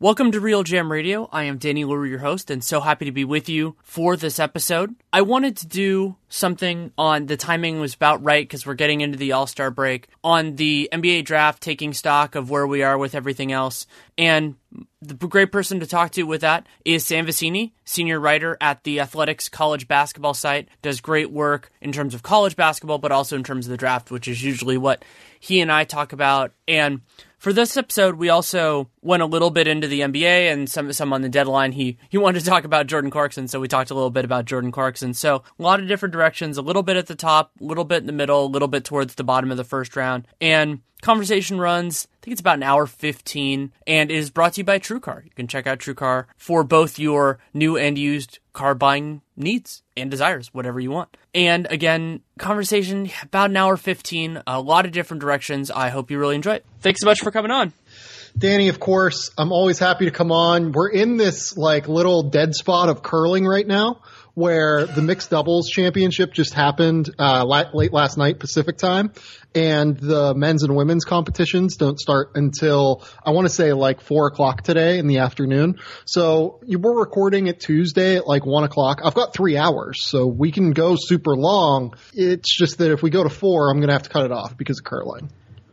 Welcome to RealGM Radio. I am Danny Leroux, your host, and so happy to be with you for this episode. I wanted to do something on the timing was about right because we're getting into the All Star break on the NBA draft, taking stock of where we are with everything else. And the great person to talk to with that is Sam Vecenie, senior writer at the Athletics college basketball site, does great work in terms of college basketball, but also in terms of the draft, which is usually what he and I talk about. And for this episode, we also went a little bit into the NBA and some some on the deadline. He he wanted to talk about Jordan Clarkson, so we talked a little bit about Jordan Clarkson. So a lot of different directions, a little bit at the top, a little bit in the middle, a little bit towards the bottom of the first round. And conversation runs, I think it's about an hour 15, and is brought to you by TrueCar. You can check out TrueCar for both your new and used car buying needs and desires, whatever you want. And again, conversation about an hour 15, a lot of different directions. I hope you really enjoy it. Thanks so much for coming on. Danny, of course, I'm always happy to come on. We're in this like little dead spot of curling right now where the mixed doubles championship just happened uh, late last night Pacific time, and the men's and women's competitions don't start until I want to say like four o'clock today in the afternoon. So you were recording it Tuesday at like one o'clock. I've got three hours, so we can go super long. It's just that if we go to four, I'm gonna have to cut it off because of curling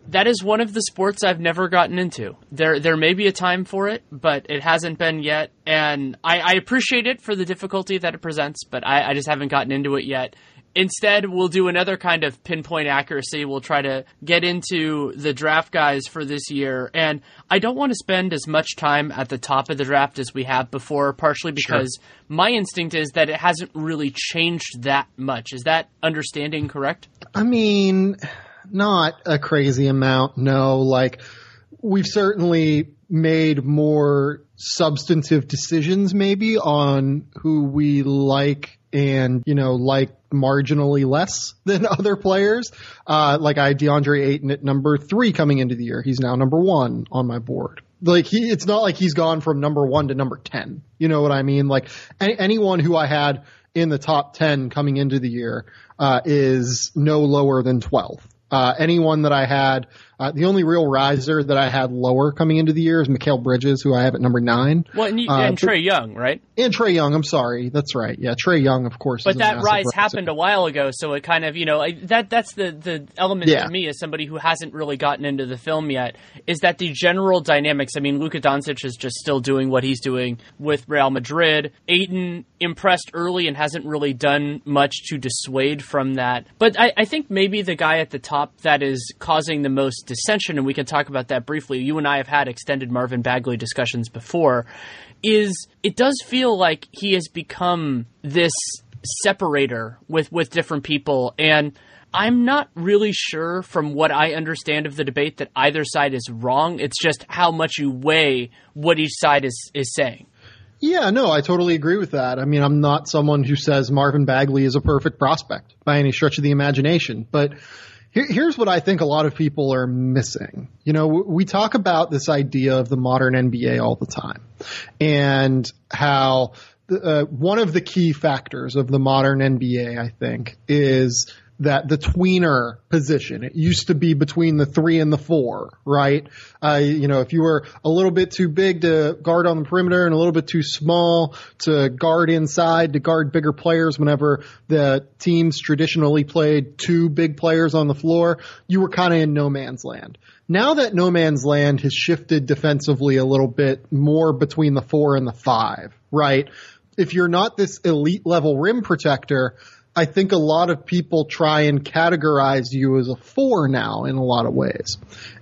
that is one of the sports I've never gotten into. There, there may be a time for it, but it hasn't been yet. And I, I appreciate it for the difficulty that it presents, but I, I, just haven't gotten into it yet. Instead, we'll do another kind of pinpoint accuracy. We'll try to get into the draft guys for this year. And I don't want to spend as much time at the top of the draft as we have before, partially because sure. my instinct is that it hasn't really changed that much. Is that understanding correct? I mean, not a crazy amount. No, like we've certainly made more substantive decisions maybe on who we like and, you know, like marginally less than other players. Uh, like I had DeAndre Ayton at number three coming into the year. He's now number one on my board. Like he, it's not like he's gone from number one to number 10. You know what I mean? Like any, anyone who I had in the top 10 coming into the year, uh, is no lower than 12. Uh, anyone that I had uh, the only real riser that I had lower coming into the year is Mikal Bridges, who I have at number nine. Well, and, you, uh, and Trae Young, right? And Trae Young, I'm sorry, that's right. Yeah, Trae Young, of course. But that rise riser. happened a while ago, so it kind of, you know, that that's the the element yeah. for me as somebody who hasn't really gotten into the film yet is that the general dynamics. I mean, Luka Doncic is just still doing what he's doing with Real Madrid. Ayton impressed early and hasn't really done much to dissuade from that. But I, I think maybe the guy at the top that is causing the most dissension, and we can talk about that briefly. You and I have had extended Marvin Bagley discussions before. Is it does feel like he has become this separator with with different people and I'm not really sure from what I understand of the debate that either side is wrong. It's just how much you weigh what each side is is saying. Yeah, no, I totally agree with that. I mean, I'm not someone who says Marvin Bagley is a perfect prospect by any stretch of the imagination, but here, here's what I think a lot of people are missing. You know, we talk about this idea of the modern NBA all the time and how uh, one of the key factors of the modern NBA, I think, is that the tweener position. It used to be between the three and the four, right? Uh, you know, if you were a little bit too big to guard on the perimeter and a little bit too small to guard inside, to guard bigger players whenever the teams traditionally played two big players on the floor, you were kind of in no man's land. Now that no man's land has shifted defensively a little bit more between the four and the five, right? If you're not this elite level rim protector, I think a lot of people try and categorize you as a four now in a lot of ways.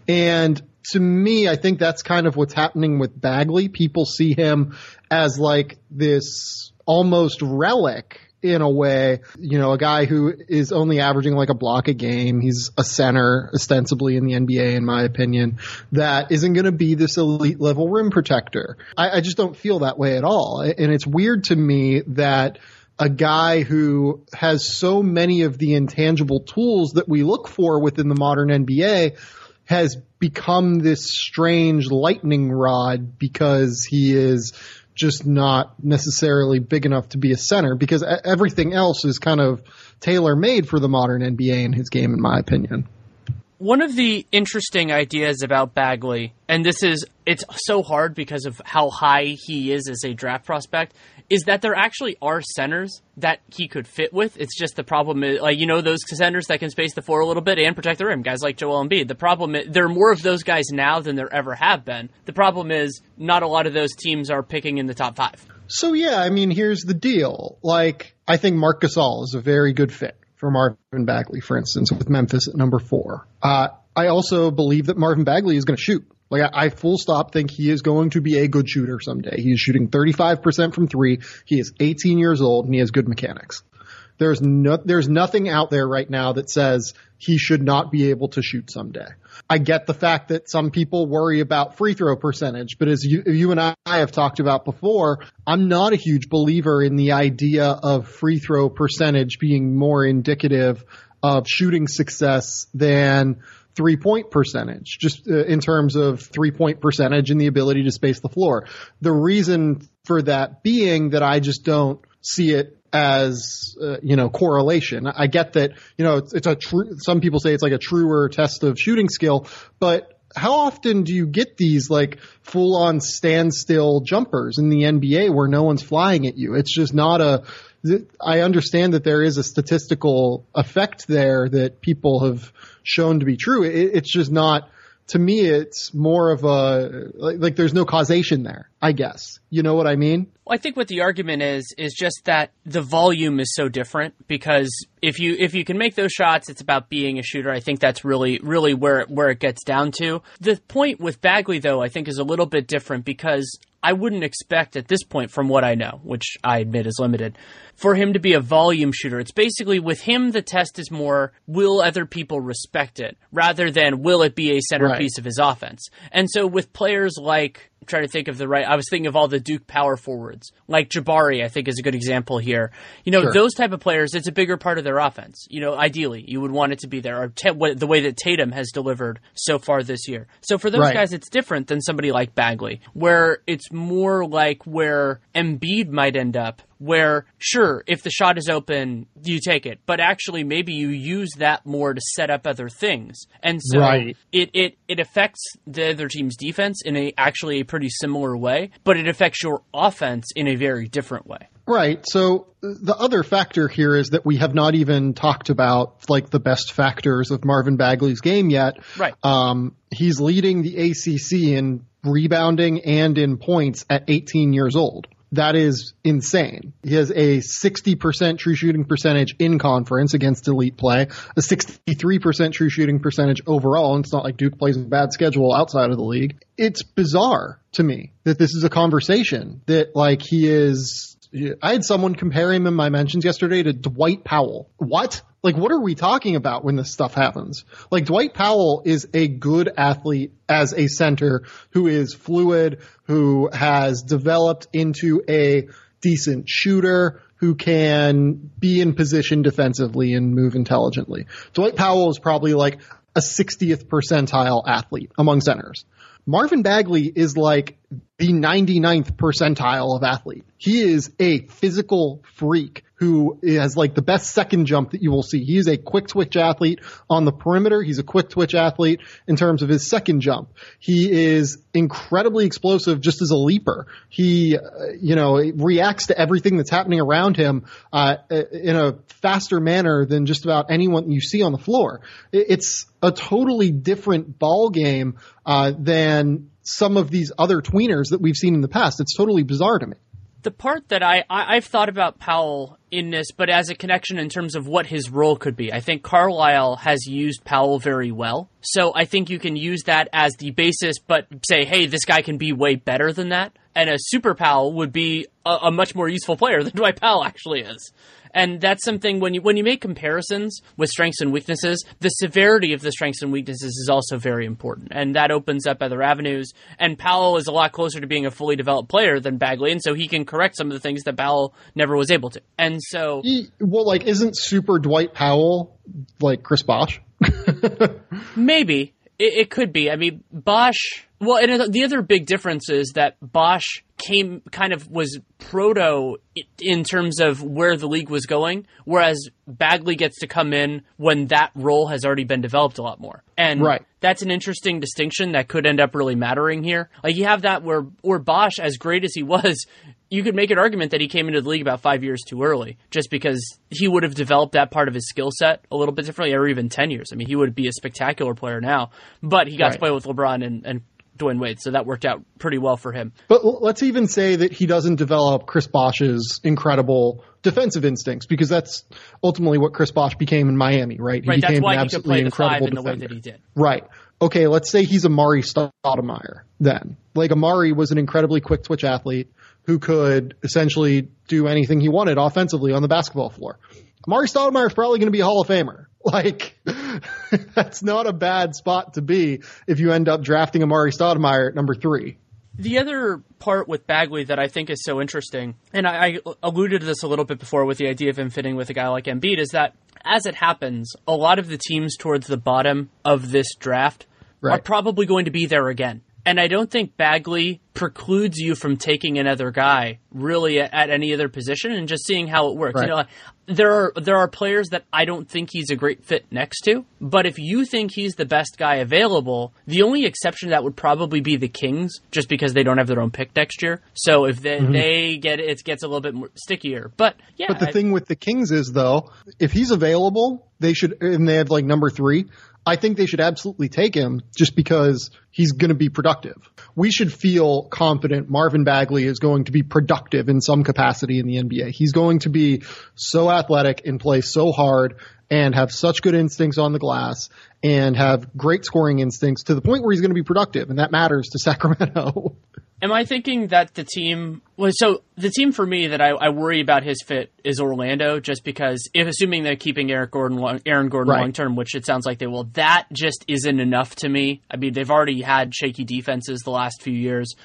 And to me, I think that's kind of what's happening with Bagley. People see him as like this almost relic in a way, you know, a guy who is only averaging like a block a game. He's a center ostensibly in the NBA, in my opinion, that isn't going to be this elite level rim protector. I, I just don't feel that way at all. And it's weird to me that a guy who has so many of the intangible tools that we look for within the modern NBA has become this strange lightning rod because he is just not necessarily big enough to be a center because everything else is kind of tailor made for the modern NBA in his game, in my opinion. One of the interesting ideas about Bagley, and this is, it's so hard because of how high he is as a draft prospect, is that there actually are centers that he could fit with. It's just the problem is, like, you know, those centers that can space the floor a little bit and protect the rim, guys like Joel Embiid. The problem is, there are more of those guys now than there ever have been. The problem is, not a lot of those teams are picking in the top five. So, yeah, I mean, here's the deal. Like, I think Marc Gasol is a very good fit for Marvin Bagley, for instance, with Memphis at number four. Uh, I also believe that Marvin Bagley is going to shoot. Like I, I, full stop think he is going to be a good shooter someday. He is shooting 35% from three. He is 18 years old and he has good mechanics. There's no, there's nothing out there right now that says he should not be able to shoot someday. I get the fact that some people worry about free throw percentage, but as you, you and I have talked about before, I'm not a huge believer in the idea of free throw percentage being more indicative of shooting success than three point percentage, just uh, in terms of three point percentage and the ability to space the floor. The reason for that being that I just don't see it as uh, you know correlation. I get that you know it's, it's a true. Some people say it's like a truer test of shooting skill, but how often do you get these like full on standstill jumpers in the NBA where no one's flying at you? It's just not a. I understand that there is a statistical effect there that people have shown to be true. It, it's just not. To me, it's more of a like, like there's no causation there. I guess you know what I mean. Well, I think what the argument is is just that the volume is so different because if you if you can make those shots, it's about being a shooter. I think that's really really where where it gets down to. The point with Bagley though, I think is a little bit different because I wouldn't expect at this point, from what I know, which I admit is limited, for him to be a volume shooter. It's basically with him, the test is more will other people respect it rather than will it be a centerpiece right. of his offense. And so with players like trying to think of the right. I was thinking of all the Duke power forwards, like Jabari. I think is a good example here. You know, sure. those type of players. It's a bigger part of their offense. You know, ideally, you would want it to be there. Or the way that Tatum has delivered so far this year. So for those right. guys, it's different than somebody like Bagley, where it's more like where Embiid might end up where sure if the shot is open you take it but actually maybe you use that more to set up other things and so right. it, it it affects the other team's defense in a actually a pretty similar way but it affects your offense in a very different way Right. So the other factor here is that we have not even talked about like the best factors of Marvin Bagley's game yet. Right. Um, he's leading the ACC in rebounding and in points at 18 years old. That is insane. He has a 60% true shooting percentage in conference against elite play, a 63% true shooting percentage overall. And it's not like Duke plays a bad schedule outside of the league. It's bizarre to me that this is a conversation that like he is I had someone compare him in my mentions yesterday to Dwight Powell. What? Like, what are we talking about when this stuff happens? Like, Dwight Powell is a good athlete as a center who is fluid, who has developed into a decent shooter, who can be in position defensively and move intelligently. Dwight Powell is probably like a 60th percentile athlete among centers. Marvin Bagley is like the 99th percentile of athlete. He is a physical freak who has like the best second jump that you will see. He is a quick twitch athlete on the perimeter. He's a quick twitch athlete in terms of his second jump. He is incredibly explosive just as a leaper. He, uh, you know, reacts to everything that's happening around him uh, in a faster manner than just about anyone you see on the floor. It's a totally different ball game uh, than some of these other tweeners that we've seen in the past. It's totally bizarre to me the part that I, I have thought about Powell in this, but as a connection in terms of what his role could be. I think Carlisle has used Powell very well, so I think you can use that as the basis, but say, hey, this guy can be way better than that. And a super Powell would be a, a much more useful player than Dwight Powell actually is. And that's something when you when you make comparisons with strengths and weaknesses, the severity of the strengths and weaknesses is also very important, and that opens up other avenues. And Powell is a lot closer to being a fully developed player than Bagley, and so he can correct some of the things that Powell never was able to. And so, he, well, like, isn't Super Dwight Powell like Chris Bosh? Maybe it, it could be. I mean, Bosh. Well, and the other big difference is that Bosh came kind of was proto in terms of where the league was going, whereas Bagley gets to come in when that role has already been developed a lot more. And right. that's an interesting distinction that could end up really mattering here. Like you have that where where Bosh, as great as he was, you could make an argument that he came into the league about five years too early, just because he would have developed that part of his skill set a little bit differently, or even ten years. I mean, he would be a spectacular player now, but he got right. to play with LeBron and, and Dwyane Wade, so that worked out pretty well for him. But let's even say that he doesn't develop Chris Bosh's incredible defensive instincts, because that's ultimately what Chris Bosh became in Miami, right? He right, became an absolutely incredible in the way that he did. Right. Okay, let's say he's Amar'e Stoudemire then. Like Amar'e was an incredibly quick twitch athlete who could essentially do anything he wanted offensively on the basketball floor. Amar'e Stoudemire is probably going to be a Hall of Famer. Like, that's not a bad spot to be if you end up drafting Amar'e Stoudemire at number three. The other part with Bagley that I think is so interesting, and I, I, alluded to this a little bit before with the idea of him fitting with a guy like Embiid, is that as it happens, a lot of the teams towards the bottom of this draft right. are probably going to be there again. And I don't think Bagley precludes you from taking another guy really at, any other position and just seeing how it works. Right. You know, there are there are players that I don't think he's a great fit next to, but if you think he's the best guy available, the only exception to that would probably be the Kings, just because they don't have their own pick next year. So if they, mm-hmm. they get it, it gets a little bit more stickier. But yeah, but the I, thing with the Kings is though, if he's available, they should and they have like number three. I think they should absolutely take him just because he's going to be productive. We should feel confident Marvin Bagley is going to be productive in some capacity in the NBA. He's going to be so athletic and play so hard and have such good instincts on the glass and have great scoring instincts to the point where he's going to be productive, and that matters to Sacramento. Am I thinking that the team well, so the team for me that I, I, worry about his fit is Orlando, just because if assuming they're keeping Eric Gordon, Aaron Gordon right. long term, which it sounds like they will, that just isn't enough to me. I mean, they've already had shaky defenses the last few years.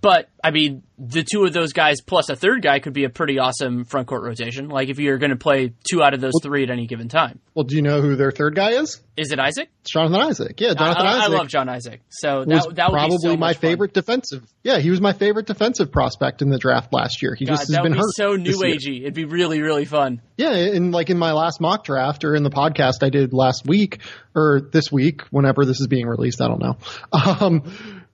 But I mean, the two of those guys plus a third guy could be a pretty awesome front court rotation. Like if you're going to play two out of those three at any given time. Well, do you know who their third guy is? Is it Isaac? It's Jonathan Isaac. Yeah, Jonathan I, I, Isaac. I love John Isaac. So that, was that probably so my favorite fun. defensive. Yeah, he was my favorite defensive prospect in the draft last year. He God, just has been hurt. So new agey. It'd be really really fun. Yeah, and like in my last mock draft or in the podcast I did last week or this week, whenever this is being released, I don't know. Um,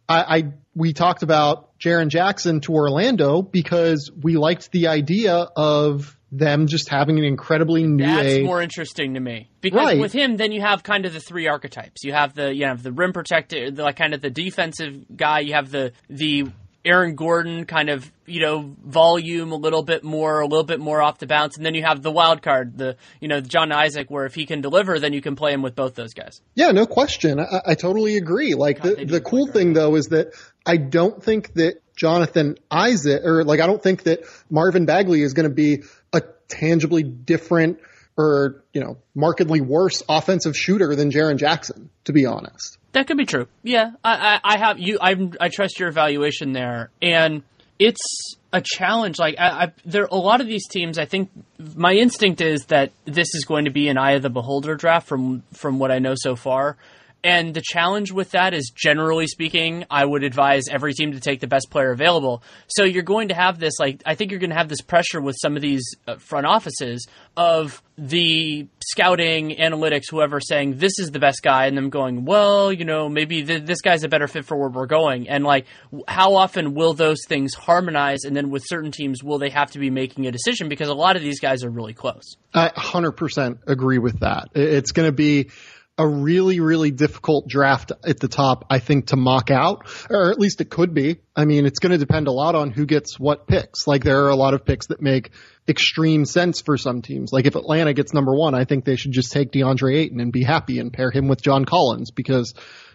I, I we talked about Jaren Jackson to Orlando because we liked the idea of them just having an incredibly new That's age. more interesting to me because right. with him, then you have kind of the three archetypes. You have the you have the rim protector, the, like kind of the defensive guy. You have the the Aaron Gordon kind of, you know, volume a little bit more, a little bit more off the bounce. And then you have the wild card, the, you know, John Isaac, where if he can deliver, then you can play him with both those guys. Yeah, no question. I, I totally agree. Like God, the, the cool thing though is that I don't think that Jonathan Isaac, or like I don't think that Marvin Bagley is going to be a tangibly different or, you know, markedly worse offensive shooter than Jaren Jackson, to be honest. That could be true. Yeah, I, I, I have you. I, I trust your evaluation there, and it's a challenge. Like I, I, there, a lot of these teams. I think my instinct is that this is going to be an eye of the beholder draft from from what I know so far. And the challenge with that is generally speaking, I would advise every team to take the best player available. So you're going to have this, like, I think you're going to have this pressure with some of these uh, front offices of the scouting, analytics, whoever saying this is the best guy, and them going, well, you know, maybe th- this guy's a better fit for where we're going. And like, how often will those things harmonize? And then with certain teams, will they have to be making a decision? Because a lot of these guys are really close. I 100% agree with that. It's going to be a really, really difficult draft at the top, I think, to mock out, or at least it could be. I mean, it's going to depend a lot on who gets what picks. Like there are a lot of picks that make extreme sense for some teams. Like if Atlanta gets number one, I think they should just take DeAndre Ayton and be happy and pair him with John Collins because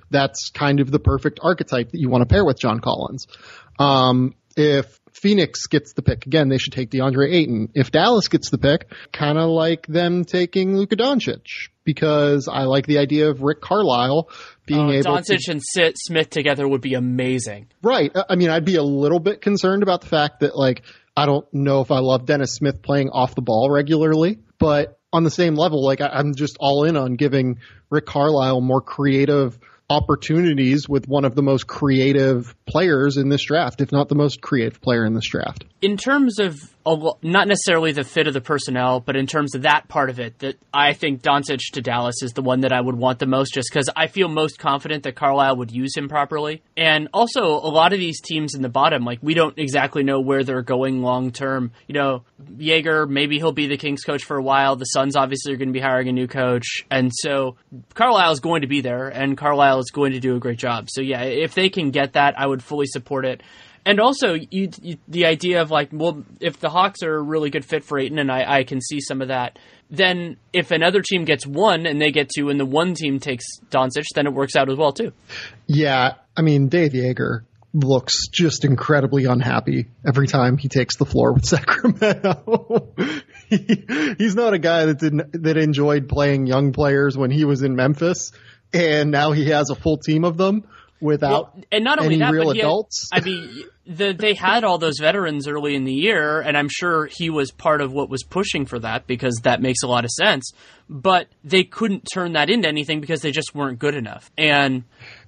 that's kind of the perfect archetype that you want to pair with John Collins. Um, if Phoenix gets the pick again, they should take DeAndre Ayton. If Dallas gets the pick, kind of like them taking Luka Doncic because I like the idea of Rick Carlisle being uh, able Doncic to and Sit Smith together would be amazing. Right. I mean, I'd be a little bit concerned about the fact that like I don't know if I love Dennis Smith playing off the ball regularly, but on the same level, like I, I'm just all in on giving Rick Carlisle more creative opportunities with one of the most creative players in this draft, if not the most creative player in this draft. In terms of not necessarily the fit of the personnel, but in terms of that part of it, that I think Doncic to Dallas is the one that I would want the most, just because I feel most confident that Carlisle would use him properly. And also, a lot of these teams in the bottom, like we don't exactly know where they're going long term. You know, Joerger, maybe he'll be the Kings coach for a while. The Suns obviously are going to be hiring a new coach, and so Carlisle is going to be there, and Carlisle is going to do a great job. So yeah, if they can get that, I would fully support it. And also, you, you, the idea of like, well, if the Hawks are a really good fit for Ayton, and I, I can see some of that, then if another team gets one and they get two, and the one team takes Doncic, then it works out as well too. Yeah, I mean, Dave Joerger looks just incredibly unhappy every time he takes the floor with Sacramento. he, he's not a guy that didn't that enjoyed playing young players when he was in Memphis, and now he has a full team of them without well, and not only that, real adults. Had, I mean, the, they had all those veterans early in the year, and I'm sure he was part of what was pushing for that because that makes a lot of sense. But they couldn't turn that into anything because they just weren't good enough. And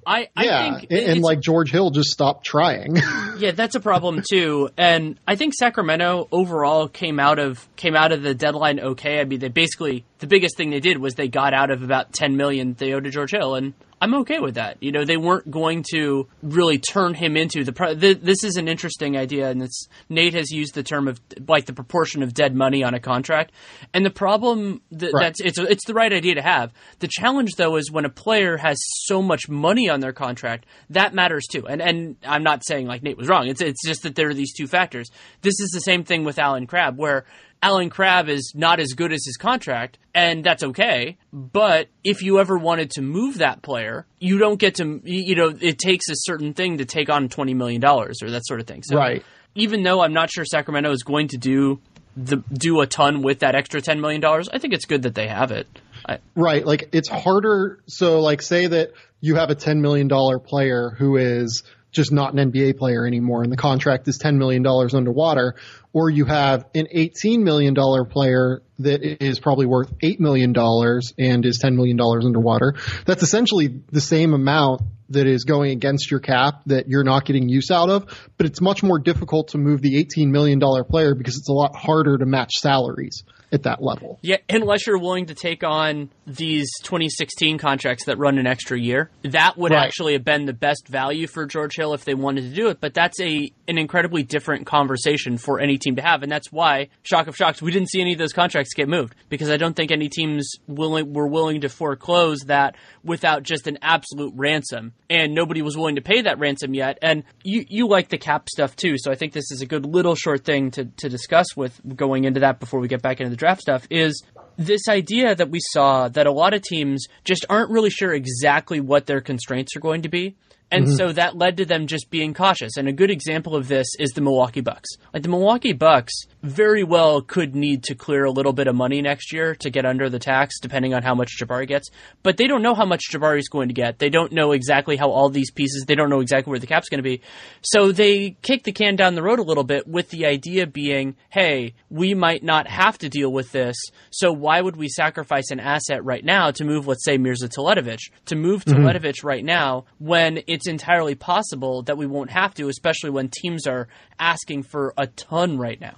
I, yeah, I think and, and like George Hill just stopped trying. yeah, that's a problem too. And I think Sacramento overall came out of came out of the deadline okay. I mean, they basically the biggest thing they did was they got out of about 10 million they owed to George Hill, and I'm okay with that. You know, they weren't going to really turn him into the. Pro- this is an interesting idea, and it's Nate has used the term of like the proportion of dead money on a contract, and the problem that, right. that's it's it's the right idea to have. The challenge though is when a player has so much money on their contract, that matters too. And and I'm not saying like Nate was wrong. It's it's just that there are these two factors. This is the same thing with Allen Crabbe, where Allen Crabbe is not as good as his contract, and that's okay. But if you ever wanted to move that player, you don't get to, you know, it takes a certain thing to take on $20 million or that sort of thing. So right. even though I'm not sure Sacramento is going to do the do a ton with that extra $10 million, I think it's good that they have it. I, right. Like it's harder. So like say that you have a $10 million player who is just not an NBA player anymore and the contract is $10 million underwater or you have an $18 million player that is probably worth $8 million and is $10 million underwater. That's essentially the same amount that is going against your cap that you're not getting use out of, but it's much more difficult to move the $18 million player because it's a lot harder to match salaries at that level. Yeah, unless you're willing to take on these 2016 contracts that run an extra year. That would right. actually have been the best value for George Hill if they wanted to do it, but that's a an incredibly different conversation for any team to have, and that's why shock of shocks we didn't see any of those contracts get moved because I don't think any teams willing were willing to foreclose that without just an absolute ransom, and nobody was willing to pay that ransom yet. And you you like the cap stuff too, so I think this is a good little short thing to to discuss with going into that before we get back into the draft stuff is this idea that we saw that a lot of teams just aren't really sure exactly what their constraints are going to be. And mm-hmm. so that led to them just being cautious. And a good example of this is the Milwaukee Bucks. Like the Milwaukee Bucks very well could need to clear a little bit of money next year to get under the tax, depending on how much Jabari gets. But they don't know how much Jabari's going to get. They don't know exactly how all these pieces, they don't know exactly where the cap's going to be. So they kick the can down the road a little bit with the idea being, hey, we might not have to deal with this. So why would we sacrifice an asset right now to move, let's say, Mirza Teletovic, to move mm-hmm. Teletovic right now when it's entirely possible that we won't have to, especially when teams are asking for a ton right now?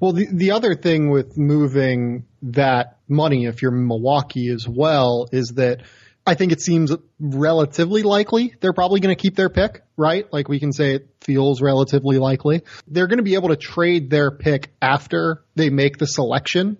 Well, the, the other thing with moving that money, if you're Milwaukee as well, is that I think it seems relatively likely they're probably going to keep their pick, right? Like we can say it feels relatively likely. They're going to be able to trade their pick after they make the selection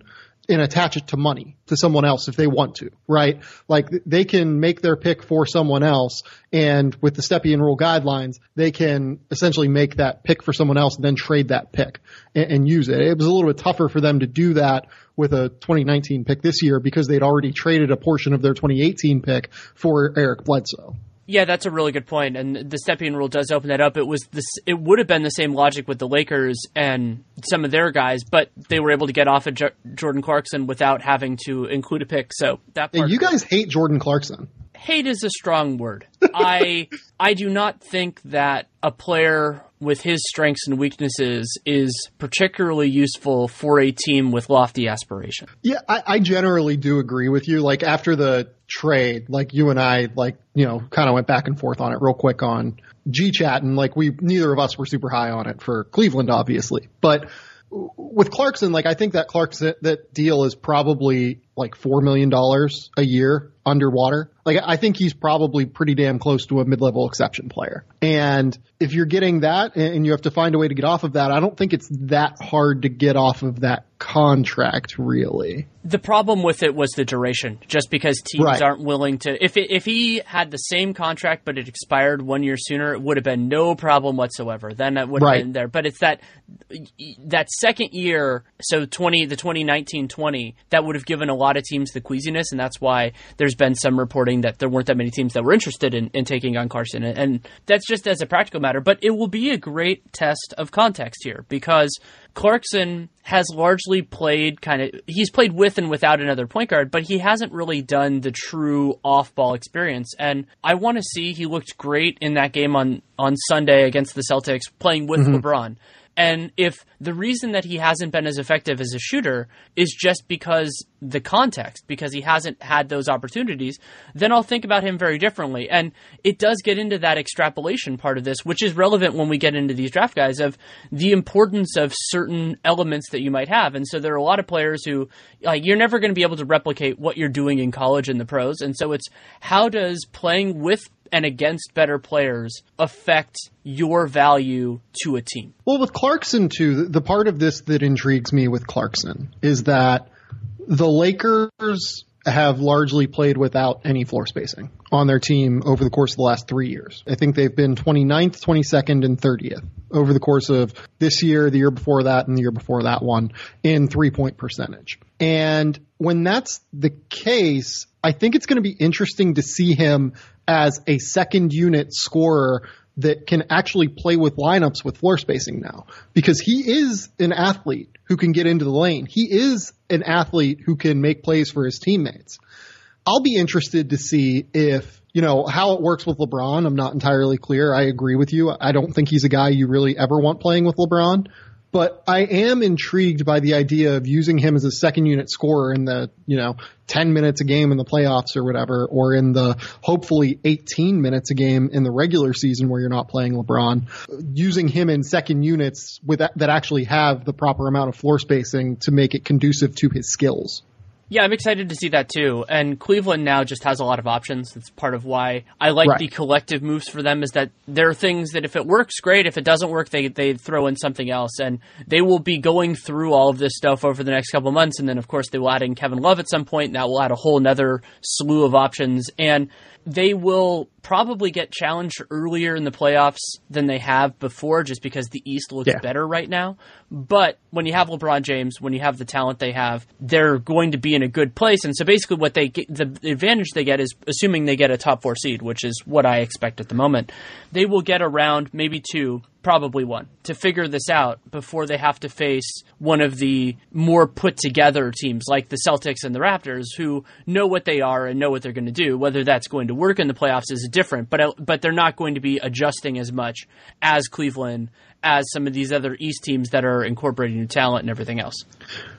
and attach it to money to someone else if they want to, right? Like they can make their pick for someone else and with the Stepien rule guidelines, they can essentially make that pick for someone else and then trade that pick and, and use it. It was a little bit tougher for them to do that with a 2019 pick this year because they'd already traded a portion of their 2018 pick for Eric Bledsoe. Yeah, that's a really good point, and the Stepien rule does open that up. It was this; it would have been the same logic with the Lakers and some of their guys, but they were able to get off of J- Jordan Clarkson without having to include a pick. So that part, you guys hate Jordan Clarkson. Hate is a strong word. I I do not think that a player with his strengths and weaknesses is particularly useful for a team with lofty aspirations. Yeah, I, I generally do agree with you. Like after the trade, like you and I, like, you know, kind of went back and forth on it real quick on G chat and like we, neither of us were super high on it for Cleveland, obviously, but with Clarkson, like I think that Clarkson, that deal is probably like $4 million a year underwater. Like I think he's probably pretty damn close to a mid-level exception player. And if you're getting that and you have to find a way to get off of that, I don't think it's that hard to get off of that contract really. The problem with it was the duration, just because teams right. aren't willing to. If it, if he had the same contract but it expired one year sooner, it would have been no problem whatsoever. Then it would have right. been there. But it's that that second year, so twenty the 2019-20, that would have given a lot of teams the queasiness, and that's why there's been some reporting that there weren't that many teams that were interested in, in taking on Carson. And, and that's just as a practical matter. But it will be a great test of context here because Clarkson has largely played kind of he's played with and without another point guard, but he hasn't really done the true off ball experience. And I want to see he looked great in that game on on Sunday against the Celtics playing with mm-hmm. LeBron. And if the reason that he hasn't been as effective as a shooter is just because the context, because he hasn't had those opportunities, then I'll think about him very differently. And it does get into that extrapolation part of this, which is relevant when we get into these draft guys of the importance of certain elements that you might have. And so there are a lot of players who, like, you're never going to be able to replicate what you're doing in college in the pros. And so it's how does playing with and against better players affect your value to a team? Well, with Clarkson too, the part of this that intrigues me with Clarkson is that the Lakers have largely played without any floor spacing on their team over the course of the last three years. I think they've been 29th, 22nd, and 30th over the course of this year, the year before that, and the year before that one in three point percentage. And when that's the case, I think it's going to be interesting to see him as a second unit scorer that can actually play with lineups with floor spacing now because he is an athlete who can get into the lane. He is an athlete who can make plays for his teammates. I'll be interested to see if, you know, how it works with LeBron. I'm not entirely clear. I agree with you. I don't think he's a guy you really ever want playing with LeBron but I am intrigued by the idea of using him as a second unit scorer in the, you know, 10 minutes a game in the playoffs or whatever, or in the hopefully 18 minutes a game in the regular season where you're not playing LeBron, using him in second units with that, that actually have the proper amount of floor spacing to make it conducive to his skills. Yeah, I'm excited to see that too. And Cleveland now just has a lot of options. That's part of why I like right. the collective moves for them is that there are things that if it works, great. If it doesn't work, they, they throw in something else. And they will be going through all of this stuff over the next couple months. And then, of course, they will add in Kevin Love at some point. And that will add a whole another slew of options. And they will probably get challenged earlier in the playoffs than they have before just because the East looks yeah. better right now. But when you have LeBron James, when you have the talent they have, they're going to be in a good place. And so basically what they get, the advantage they get is assuming they get a top 4 seed, which is what I expect at the moment. They will get around maybe two probably one to figure this out before they have to face one of the more put together teams like the Celtics and the Raptors who know what they are and know what they're going to do. Whether that's going to work in the playoffs is different, but uh, but they're not going to be adjusting as much as Cleveland as some of these other East teams that are incorporating new talent and everything else.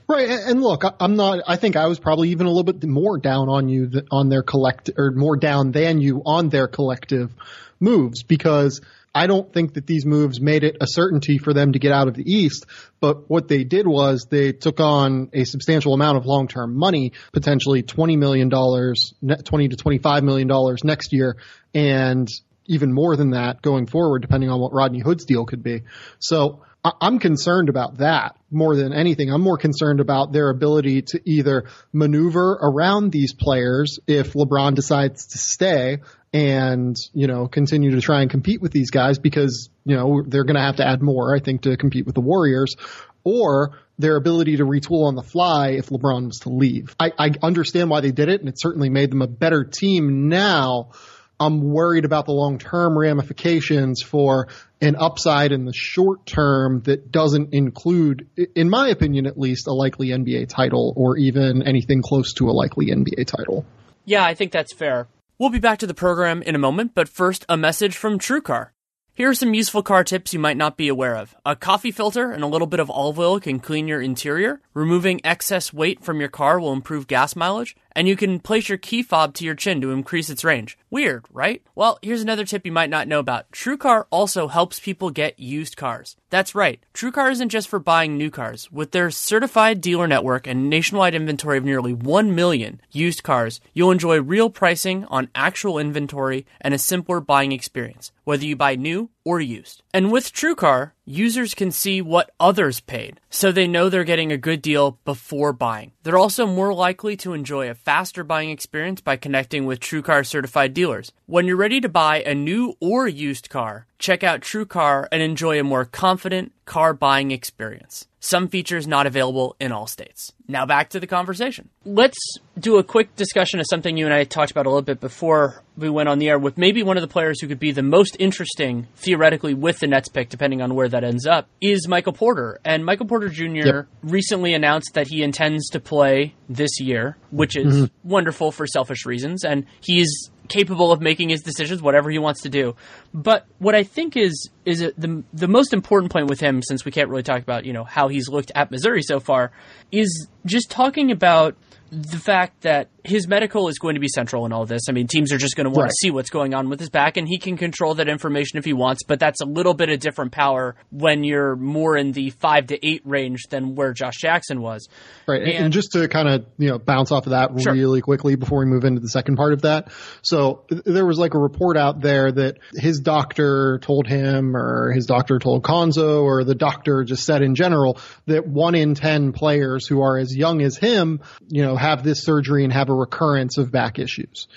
Right, and look, I'm not. I think I was probably even a little bit more down on you on their collect or more down than you on their collective moves because I don't think that these moves made it a certainty for them to get out of the East. But what they did was they took on a substantial amount of long-term money, potentially $20 million, 20 to $25 million next year, and even more than that going forward, depending on what Rodney Hood's deal could be. So I'm concerned about that more than anything. I'm more concerned about their ability to either maneuver around these players if LeBron decides to stay and, you know, continue to try and compete with these guys because, you know, they're going to have to add more, I think, to compete with the Warriors or their ability to retool on the fly if LeBron was to leave. I, I understand why they did it and it certainly made them a better team now I'm worried about the long term ramifications for an upside in the short term that doesn't include, in my opinion at least, a likely NBA title or even anything close to a likely NBA title. Yeah, I think that's fair. We'll be back to the program in a moment, but first, a message from TrueCar. Here are some useful car tips you might not be aware of. A coffee filter and a little bit of olive oil can clean your interior. Removing excess weight from your car will improve gas mileage. And you can place your key fob to your chin to increase its range. Weird, right? Well, here's another tip you might not know about. TrueCar also helps people get used cars. That's right. TrueCar isn't just for buying new cars. With their certified dealer network and nationwide inventory of nearly 1 million used cars, you'll enjoy real pricing on actual inventory and a simpler buying experience, whether you buy new or used. And with TrueCar, users can see what others paid, so they know they're getting a good deal before buying. They're also more likely to enjoy a faster buying experience by connecting with TrueCar certified dealers. When you're ready to buy a new or used car, check out TrueCar and enjoy a more confident car buying experience. Some features not available in all states. Now back to the conversation. Let's do a quick discussion of something you and I talked about a little bit before we went on the air with maybe one of the players who could be the most interesting theoretically with the Nets pick, depending on where that ends up, is Michael Porter. And Michael Porter Jr. Yep. recently announced that he intends to play this year, which is mm-hmm. wonderful for selfish reasons. And he's capable of making his decisions, whatever he wants to do. But what I think is is the the most important point with him, since we can't really talk about you know how he's looked at Missouri so far, is just talking about the fact that his medical is going to be central in all this. I mean, teams are just going to want right. to see what's going on with his back, and he can control that information if he wants. But that's a little bit of different power when you're more in the five to eight range than where Josh Jackson was. Right, and, and just to kind of you know bounce off of that sure. really quickly before we move into the second part of that. So there was like a report out there that his doctor told him, or his doctor told Cuonzo, or the doctor just said in general that one in ten players who are as young as him, you know, have this surgery and have a recurrence of back issues.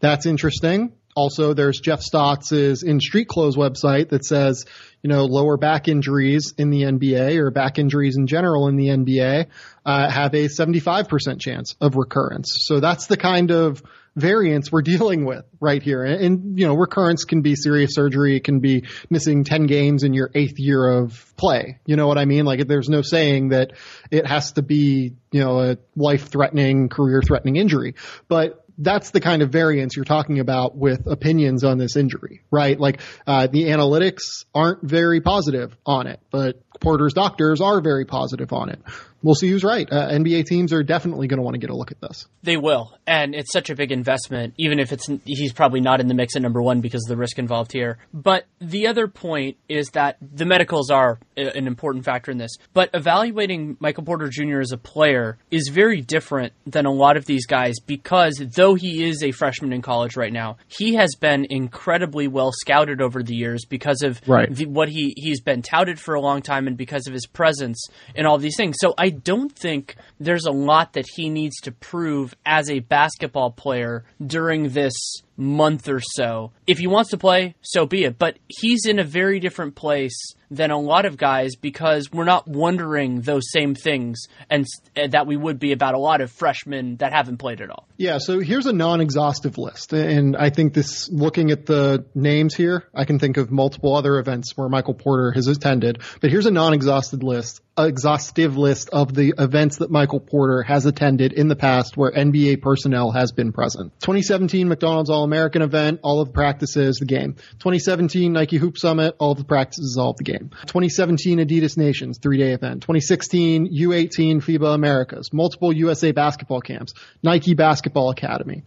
That's interesting. Also, there's Jeff Stotts' in Street Clothes website that says, you know, lower back injuries in the NBA or back injuries in general in the NBA uh, have a 75% chance of recurrence. So that's the kind of variance we're dealing with right here. And, and, you know, recurrence can be serious surgery. It can be missing 10 games in your eighth year of play. You know what I mean? Like there's no saying that it has to be, you know, a life threatening, career threatening injury. But that's the kind of variance you're talking about with opinions on this injury, right? Like uh, the analytics aren't very positive on it, but Porter's doctors are very positive on it we'll see who's right. Uh, NBA teams are definitely going to want to get a look at this. They will, and it's such a big investment. Even if it's he's probably not in the mix at number one because of the risk involved here. But the other point is that the medicals are an important factor in this. But evaluating Michael Porter Jr. as a player is very different than a lot of these guys because though he is a freshman in college right now, he has been incredibly well scouted over the years because of right. the, what he he's been touted for a long time and because of his presence and all these things. So I I don't think there's a lot that he needs to prove as a basketball player during this month or so. If he wants to play, so be it. But he's in a very different place than a lot of guys because we're not wondering those same things and uh, that we would be about a lot of freshmen that haven't played at all. Yeah, so here's a non-exhaustive list and I think this looking at the names here, I can think of multiple other events where Michael Porter has attended, but here's a non-exhaustive list exhaustive list of the events that Michael Porter has attended in the past where NBA personnel has been present. 2017 McDonald's All-American event, all of the practices, the game. 2017 Nike Hoop Summit, all of the practices, all of the game. 2017 Adidas Nations, three day event. 2016 U18 FIBA Americas, multiple USA basketball camps, Nike Basketball Academy.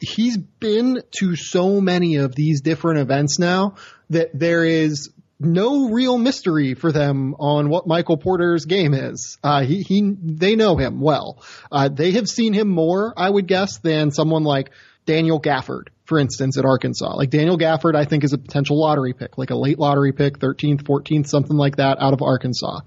He's been to so many of these different events now that there is no real mystery for them on what Michael Porter's game is. Uh, he, he, they know him well. Uh, they have seen him more, I would guess, than someone like Daniel Gafford, for instance, at Arkansas. Like Daniel Gafford, I think is a potential lottery pick, like a late lottery pick, 13th, 14th, something like that out of Arkansas.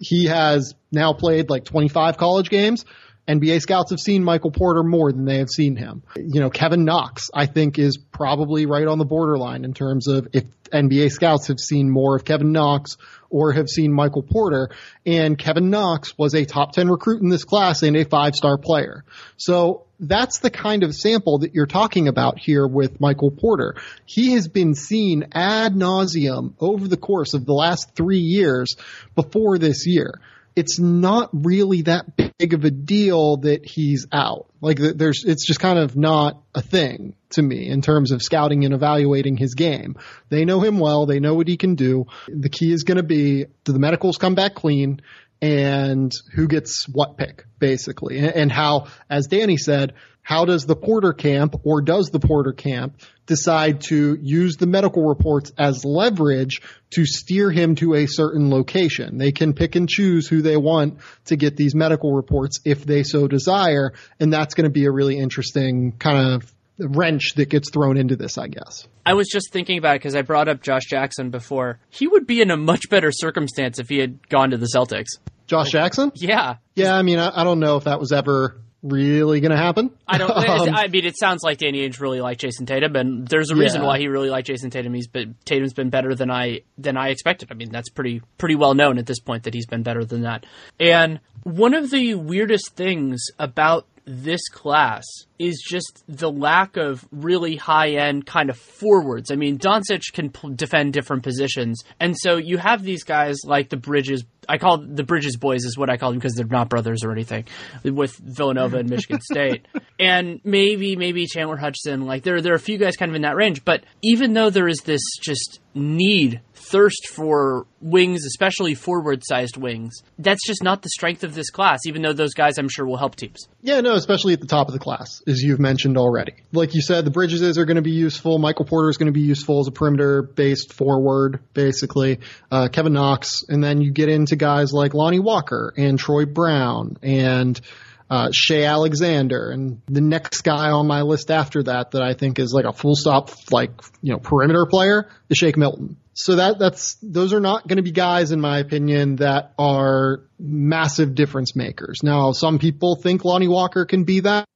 He has now played like 25 college games. NBA scouts have seen Michael Porter more than they have seen him. You know, Kevin Knox, I think, is probably right on the borderline in terms of if NBA scouts have seen more of Kevin Knox or have seen Michael Porter. And Kevin Knox was a top 10 recruit in this class and a five star player. So that's the kind of sample that you're talking about here with Michael Porter. He has been seen ad nauseum over the course of the last three years before this year it's not really that big of a deal that he's out. Like there's, it's just kind of not a thing to me in terms of scouting and evaluating his game. They know him well. They know what he can do. The key is going to be, do the medicals come back clean? And who gets what pick, basically. And how, as Danny said, how does the Porter camp or does the Porter camp decide to use the medical reports as leverage to steer him to a certain location? They can pick and choose who they want to get these medical reports if they so desire. And that's going to be a really interesting kind of wrench that gets thrown into this, I guess. I was just thinking about it because I brought up Josh Jackson before. He would be in a much better circumstance if he had gone to the Celtics. Josh Jackson? Yeah. Yeah, I mean, I, I don't know if that was ever really going to happen. I don't. um, I mean, it sounds like Danny Ainge really liked Jayson Tatum, and there's a reason yeah. why he really liked Jayson Tatum. He's been Tatum's been better than I than I expected. I mean, that's pretty pretty well known at this point that he's been better than that. And one of the weirdest things about this class is just the lack of really high end kind of forwards. I mean, Doncic can p- defend different positions, and so you have these guys like the Bridges. I call the Bridges boys is what I call them because they're not brothers or anything. With Villanova and Michigan State, and maybe maybe Chandler Hutchison. Like there there are a few guys kind of in that range, but even though there is this just need thirst for wings, especially forward sized wings. That's just not the strength of this class, even though those guys I'm sure will help teams. Yeah, no, especially at the top of the class, as you've mentioned already. Like you said, the Bridges are going to be useful. Michael Porter is going to be useful as a perimeter based forward, basically. Uh, Kevin Knox, and then you get into guys like Lonnie Walker and Troy Brown and uh, Shai Alexander, and the next guy on my list after that that I think is like a full stop, like you know, perimeter player is Shake Milton. So that that's those are not going to be guys, in my opinion, that are massive difference makers. Now, some people think Lonnie Walker can be that.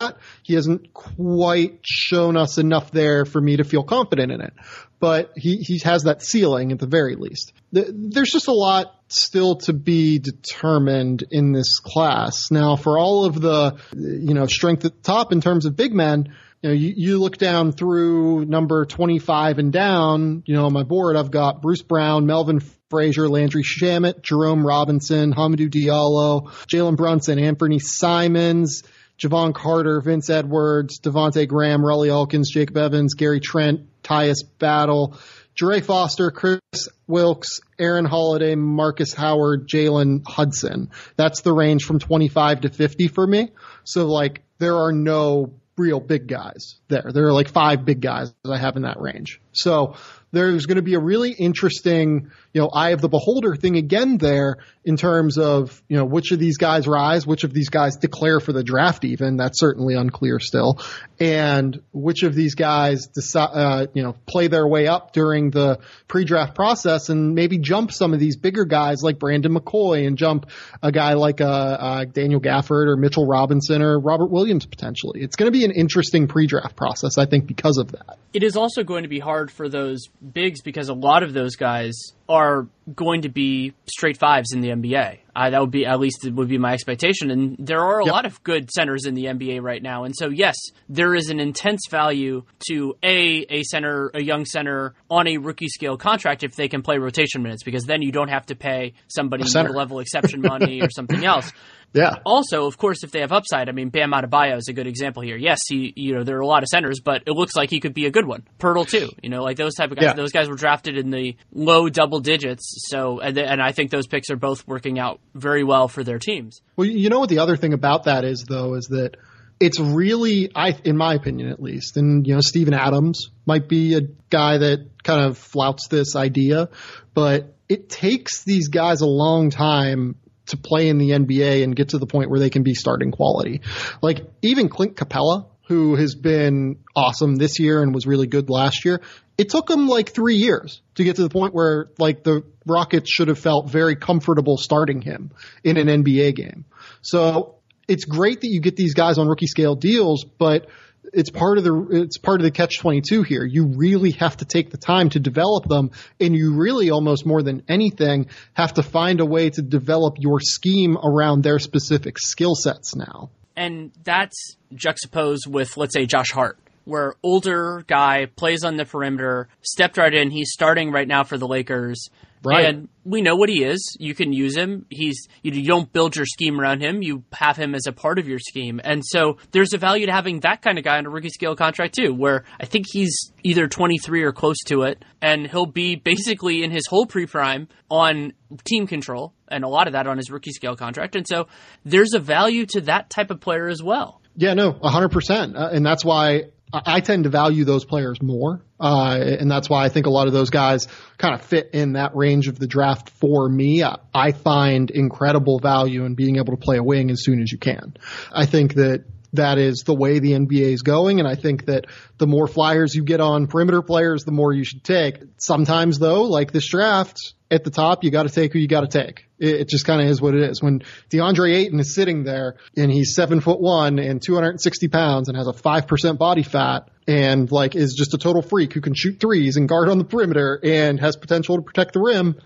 He hasn't quite shown us enough there for me to feel confident in it, but he he has that ceiling at the very least. There's just a lot still to be determined in this class. Now, for all of the, you know, strength at the top in terms of big men, you know, you, you look down through number 25 and down, you know, on my board, I've got Bruce Brown, Melvin Frazier, Landry Shamet, Jerome Robinson, Hamidou Diallo, Jalen Brunson, Anthony Simons, Jevon Carter, Vince Edwards, Devonte Graham, Rawle Alkins, Jacob Evans, Gary Trent, Tyus Battle, Jere Foster, Kris Wilkes, Aaron Holiday, Marcus Howard, Jalen Hudson. That's the range from 25 to 50 for me. So like there are no real big guys there. There are like five big guys that I have in that range. So there's going to be a really interesting, you know, eye of the beholder thing again there in terms of, you know, which of these guys rise, which of these guys declare for the draft even. That's certainly unclear still. And which of these guys decide, uh, you know, play their way up during the pre-draft process and maybe jump some of these bigger guys like Brandon McCoy and jump a guy like, uh, uh Daniel Gafford or Mitchell Robinson or Robert Williams potentially. It's going to be an interesting pre-draft process, I think, because of that. It is also going to be hard for those bigs because a lot of those guys are going to be straight fives in the NBA. Uh, that would be at least it would be my expectation. And there are a yep. lot of good centers in the NBA right now. And so yes, there is an intense value to a a center, a young center on a rookie scale contract if they can play rotation minutes because then you don't have to pay somebody middle level exception money or something else. Yeah. Also, of course, if they have upside, I mean, Bam Adebayo is a good example here. Yes, he, you know, there are a lot of centers, but it looks like he could be a good one. Poeltl too, you know, like those type of guys. Yeah. Those guys were drafted in the low double digits, so and, and I think those picks are both working out very well for their teams. Well, you know what the other thing about that is though is that it's really, I, in my opinion at least, and you know, Steven Adams might be a guy that kind of flouts this idea, but it takes these guys a long time to play in the NBA and get to the point where they can be starting quality. Like even Clint Capela, who has been awesome this year and was really good last year, it took him like three years to get to the point where like the Rockets should have felt very comfortable starting him in an NBA game. So it's great that you get these guys on rookie scale deals, but it's part of the it's part of the catch 22 here. You really have to take the time to develop them and you really almost more than anything have to find a way to develop your scheme around their specific skill sets now. And that's juxtaposed with let's say Josh Hart where older guy plays on the perimeter, stepped right in, he's starting right now for the Lakers. Right. And we know what he is. You can use him. He's you don't build your scheme around him. You have him as a part of your scheme. And so there's a value to having that kind of guy on a rookie scale contract too, where I think he's either 23 or close to it, and he'll be basically in his whole pre-prime on team control, and a lot of that on his rookie scale contract. And so there's a value to that type of player as well. Yeah, no, 100%. Uh, and that's why I tend to value those players more. Uh, and that's why I think a lot of those guys kind of fit in that range of the draft for me. I find incredible value in being able to play a wing as soon as you can. I think that that is the way the NBA is going. And I think that the more flyers you get on perimeter players, the more you should take. Sometimes though, like this draft, at the top, you got to take who you got to take. It, it just kind of is what it is. When DeAndre Ayton is sitting there and he's seven foot one and 260 pounds and has a 5% body fat and like is just a total freak who can shoot threes and guard on the perimeter and has potential to protect the rim,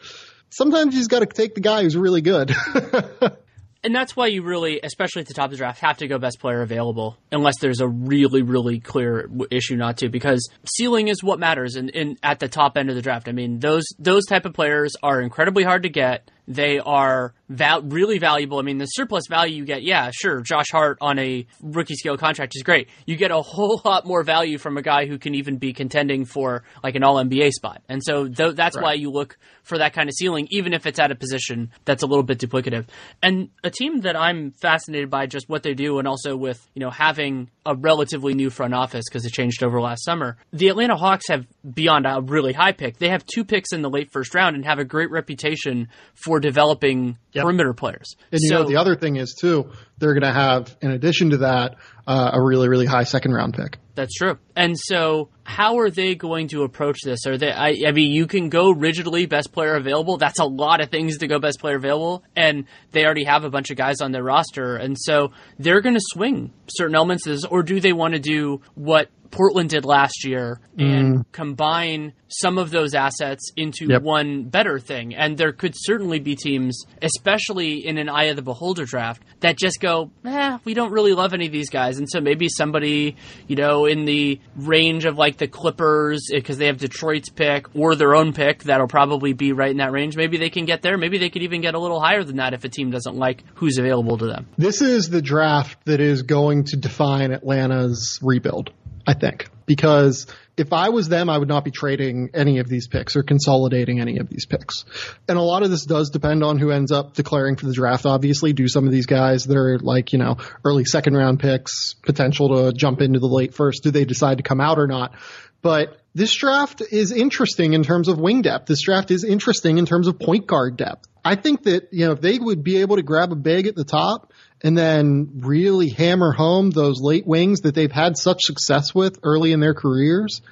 sometimes you just got to take the guy who's really good. and that's why you really, especially at the top of the draft, have to go best player available, unless there's a really, really clear issue not to, because ceiling is what matters. And at the top end of the draft, I mean, those those type of players are incredibly hard to get. They are val- really valuable. I mean, the surplus value you get, yeah, sure, Josh Hart on a rookie scale contract is great. You get a whole lot more value from a guy who can even be contending for like an All NBA spot. And so th- that's right. why you look for that kind of ceiling, even if it's at a position that's a little bit duplicative. And a team that I'm fascinated by just what they do, and also with you know having a relatively new front office because it changed over last summer. The Atlanta Hawks have beyond a really high pick. They have two picks in the late first round and have a great reputation for developing yep. perimeter players. And you so, know the other thing is too, they're going to have in addition to that uh, a really really high second round pick. That's true. And so, how are they going to approach this? Are they? I, I, mean, you can go rigidly best player available. That's a lot of things to go best player available, and they already have a bunch of guys on their roster, and so they're going to swing certain elements of this. Or do they want to do what Portland did last year and mm. combine some of those assets into yep. one better thing. And there could certainly be teams, especially in an eye of the beholder draft, that just go, eh, we don't really love any of these guys. And so maybe somebody, you know, in the range of like the Clippers, because they have Detroit's pick or their own pick, that'll probably be right in that range. Maybe they can get there. Maybe they could even get a little higher than that if a team doesn't like who's available to them. This is the draft that is going to define Atlanta's rebuild. I think. Because if I was them, I would not be trading any of these picks or consolidating any of these picks. And a lot of this does depend on who ends up declaring for the draft, obviously. Do some of these guys that are like, you know, early second round picks, potential to jump into the late first, do they decide to come out or not? But this draft is interesting in terms of wing depth. This draft is interesting in terms of point guard depth. I think that, you know, if they would be able to grab a big at the top and then really hammer home those late wings that they've had such success with early in their careers,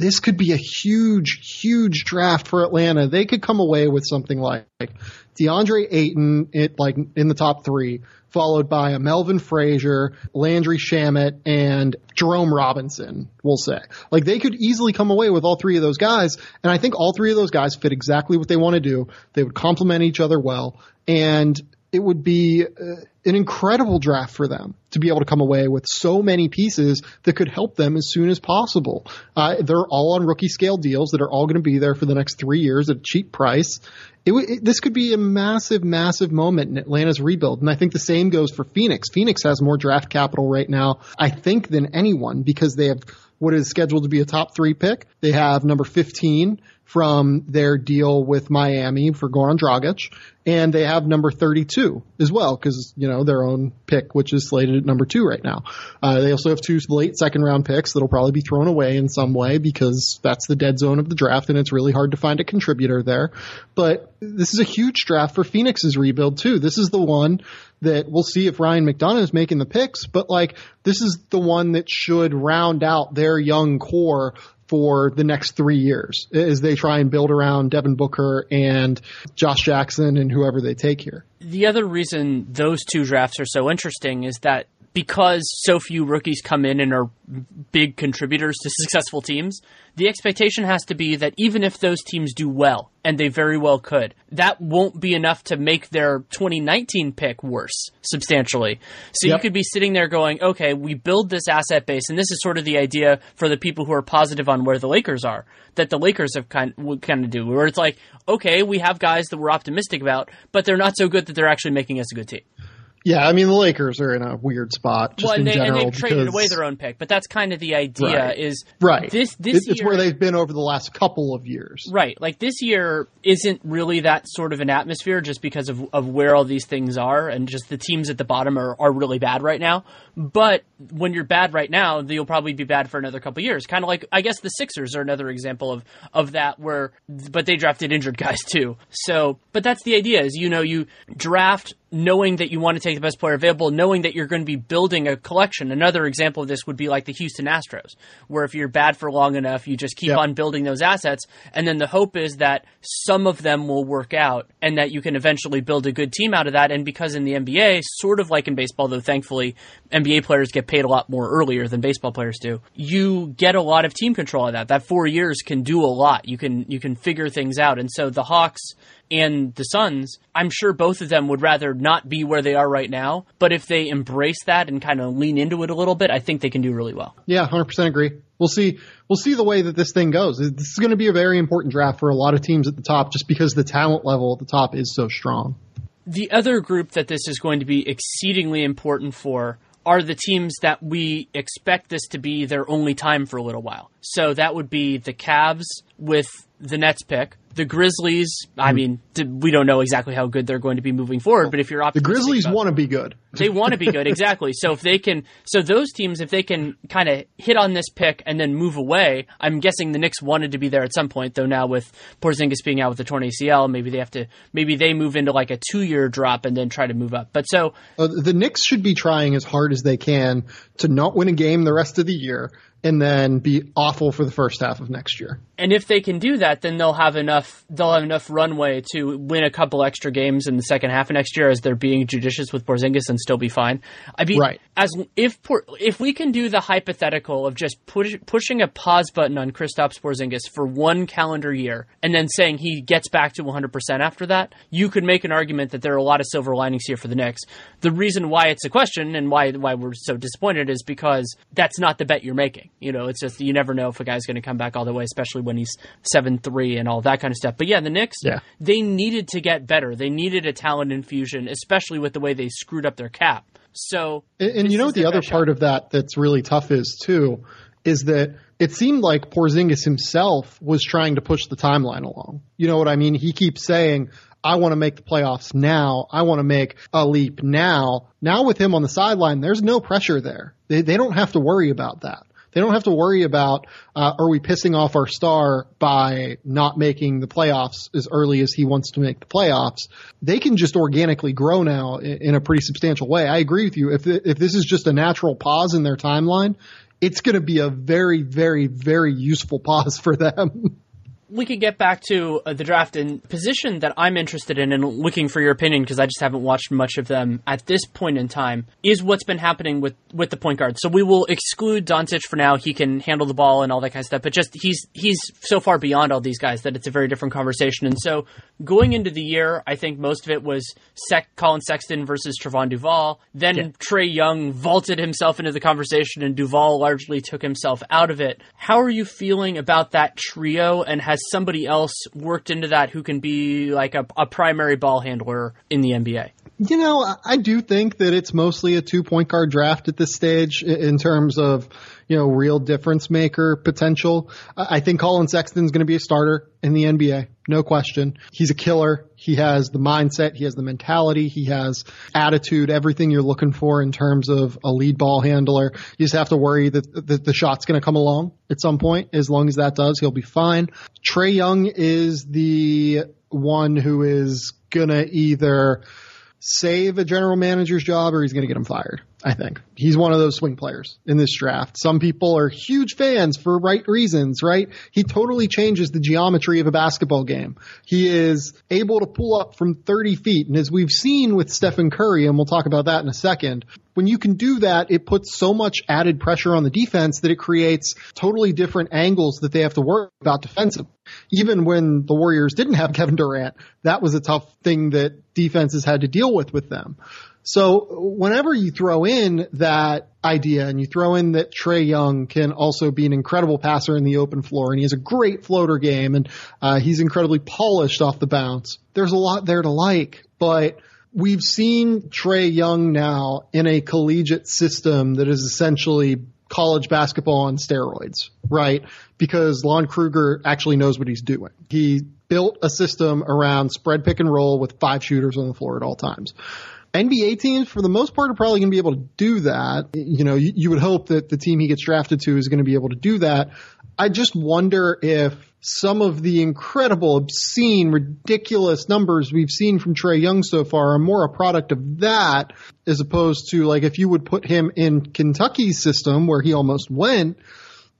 this could be a huge, huge draft for Atlanta. They could come away with something like DeAndre Ayton, it like in the top three, followed by a Melvin Frazier, Landry Shamet, and Jerome Robinson, we'll say. Like they could easily come away with all three of those guys, and I think all three of those guys fit exactly what they want to do. They would complement each other well, and it would be uh, an incredible draft for them to be able to come away with so many pieces that could help them as soon as possible. Uh, they're all on rookie scale deals that are all going to be there for the next three years at a cheap price. It, it, this could be a massive, massive moment in Atlanta's rebuild. And I think the same goes for Phoenix. Phoenix has more draft capital right now, I think, than anyone because they have what is scheduled to be a top three pick. They have number 15 from their deal with Miami for Goran Dragic, and they have number 32 as well because you know their own pick, which is slated at number two right now. Uh, they also have two late second round picks that'll probably be thrown away in some way because that's the dead zone of the draft, and it's really hard to find a contributor there. But this is a huge draft for Phoenix's rebuild too. This is the one that we'll see if Ryan McDonough is making the picks, but like this is the one that should round out their young core for the next three years as they try and build around Devin Booker and Josh Jackson and whoever they take here. The other reason those two drafts are so interesting is that because so few rookies come in and are big contributors to successful teams, the expectation has to be that even if those teams do well, and they very well could, that won't be enough to make their 2019 pick worse substantially. So yep. you could be sitting there going, okay, we build this asset base, and this is sort of the idea for the people who are positive on where the Lakers are, that the Lakers have kind of, kind of do, where it's like, okay, we have guys that we're optimistic about, but they're not so good that they're actually making us a good team. Yeah, I mean the Lakers are in a weird spot just well, and in they, general. And they traded away their own pick, but that's kind of the idea. Right. Is right. This this it's year, where they've been over the last couple of years. Right. Like this year isn't really that sort of an atmosphere just because of of where all these things are and just the teams at the bottom are are really bad right now. But when you're bad right now, you'll probably be bad for another couple years. Kind of like I guess the Sixers are another example of of that where but they drafted injured guys too. So, but that's the idea is you know you draft knowing that you want to take the best player available, knowing that you're going to be building a collection. Another example of this would be like the Houston Astros, where if you're bad for long enough, you just keep yep. on building those assets. And then the hope is that some of them will work out and that you can eventually build a good team out of that. And because in the NBA, sort of like in baseball, though thankfully NBA players get paid a lot more earlier than baseball players do, you get a lot of team control of that. That four years can do a lot. You can, you can figure things out. And so the Hawks and the Suns, I'm sure both of them would rather not be where they are right now. But if they embrace that and kind of lean into it a little bit, I think they can do really well. Yeah, 100% agree. We'll see. We'll see the way that this thing goes. This is going to be a very important draft for a lot of teams at the top, just because the talent level at the top is so strong. The other group that this is going to be exceedingly important for are the teams that we expect this to be their only time for a little while. So that would be the Cavs with the Nets pick, the Grizzlies, I hmm. mean, we don't know exactly how good they're going to be moving forward, but if you're the Grizzlies want to be good, they want to be good exactly. So if they can, so those teams, if they can kind of hit on this pick and then move away, I'm guessing the Knicks wanted to be there at some point. Though now with Porzingis being out with the torn ACL, maybe they have to, maybe they move into like a two year drop and then try to move up. But so uh, the Knicks should be trying as hard as they can to not win a game the rest of the year and then be awful for the first half of next year. And if they can do that, then they'll have enough they'll have enough runway to win a couple extra games in the second half of next year as they're being judicious with Porzingis and still be fine. I mean, right. as if if we can do the hypothetical of just push, pushing a pause button on Kristaps Porzingis for one calendar year and then saying he gets back to 100% after that, you could make an argument that there are a lot of silver linings here for the Knicks. The reason why it's a question and why why we're so disappointed is because that's not the bet you're making. You know, it's just you never know if a guy's going to come back all the way, especially when he's seven three and all that kind of stuff. But yeah, the Knicks, yeah. they needed to get better. They needed a talent infusion, especially with the way they screwed up their cap. So, and, and you know what the other part shot. of that that's really tough is too, is that it seemed like Porzingis himself was trying to push the timeline along. You know what I mean? He keeps saying, I want to make the playoffs now. I want to make a leap now. Now with him on the sideline, there's no pressure there. They, they don't have to worry about that. They don't have to worry about uh, are we pissing off our star by not making the playoffs as early as he wants to make the playoffs. They can just organically grow now in, in a pretty substantial way. I agree with you. If if this is just a natural pause in their timeline, it's going to be a very, very, very useful pause for them. we could get back to uh, the draft and position that I'm interested in and looking for your opinion because I just haven't watched much of them at this point in time is what's been happening with, with the point guard. So we will exclude Doncic for now. He can handle the ball and all that kind of stuff, but just he's he's so far beyond all these guys that it's a very different conversation. And so going into the year, I think most of it was Sec- Collin Sexton versus Trevon Duval. Then yeah. Trae Young vaulted himself into the conversation and Duval largely took himself out of it. How are you feeling about that trio and has somebody else worked into that who can be like a, a primary ball handler in the NBA? You know, I do think that it's mostly a two point guard draft at this stage in terms of, you know, real difference maker potential. I think Collin Sexton's going to be a starter in the NBA. No question. He's a killer. He has the mindset. He has the mentality. He has attitude, everything you're looking for in terms of a lead ball handler. You just have to worry that, that the shot's going to come along at some point. As long as that does, he'll be fine. Trae Young is the one who is going to either save a general manager's job or he's going to get him fired. I think he's one of those swing players in this draft. Some people are huge fans for right reasons, right? He totally changes the geometry of a basketball game. He is able to pull up from 30 feet. And as we've seen with Stephen Curry, and we'll talk about that in a second, when you can do that, it puts so much added pressure on the defense that it creates totally different angles that they have to worry about defensively. Even when the Warriors didn't have Kevin Durant, that was a tough thing that defenses had to deal with with them. So whenever you throw in that idea and you throw in that Trae Young can also be an incredible passer in the open floor and he has a great floater game and uh, he's incredibly polished off the bounce, there's a lot there to like. But we've seen Trae Young now in a collegiate system that is essentially college basketball on steroids, right? Because Lon Kruger actually knows what he's doing. He built a system around spread pick and roll with five shooters on the floor at all times. NBA teams, for the most part, are probably going to be able to do that. You know, you, you would hope that the team he gets drafted to is going to be able to do that. I just wonder if some of the incredible, obscene, ridiculous numbers we've seen from Trae Young so far are more a product of that as opposed to like if you would put him in Kentucky's system where he almost went,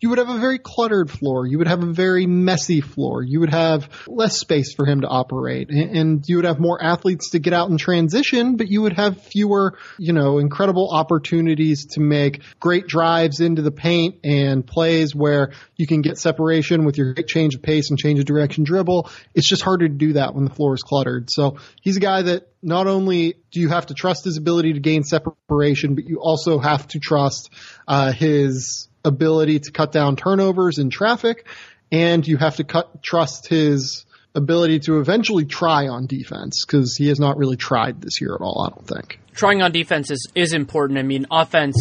you would have a very cluttered floor. You would have a very messy floor. You would have less space for him to operate and you would have more athletes to get out and transition, but you would have fewer, you know, incredible opportunities to make great drives into the paint and plays where you can get separation with your change of pace and change of direction dribble. It's just harder to do that when the floor is cluttered. So he's a guy that not only do you have to trust his ability to gain separation, but you also have to trust uh, his ability to cut down turnovers in traffic, and you have to cut trust his ability to eventually try on defense because he has not really tried this year at all. I don't think trying on defense is is important. I mean, offense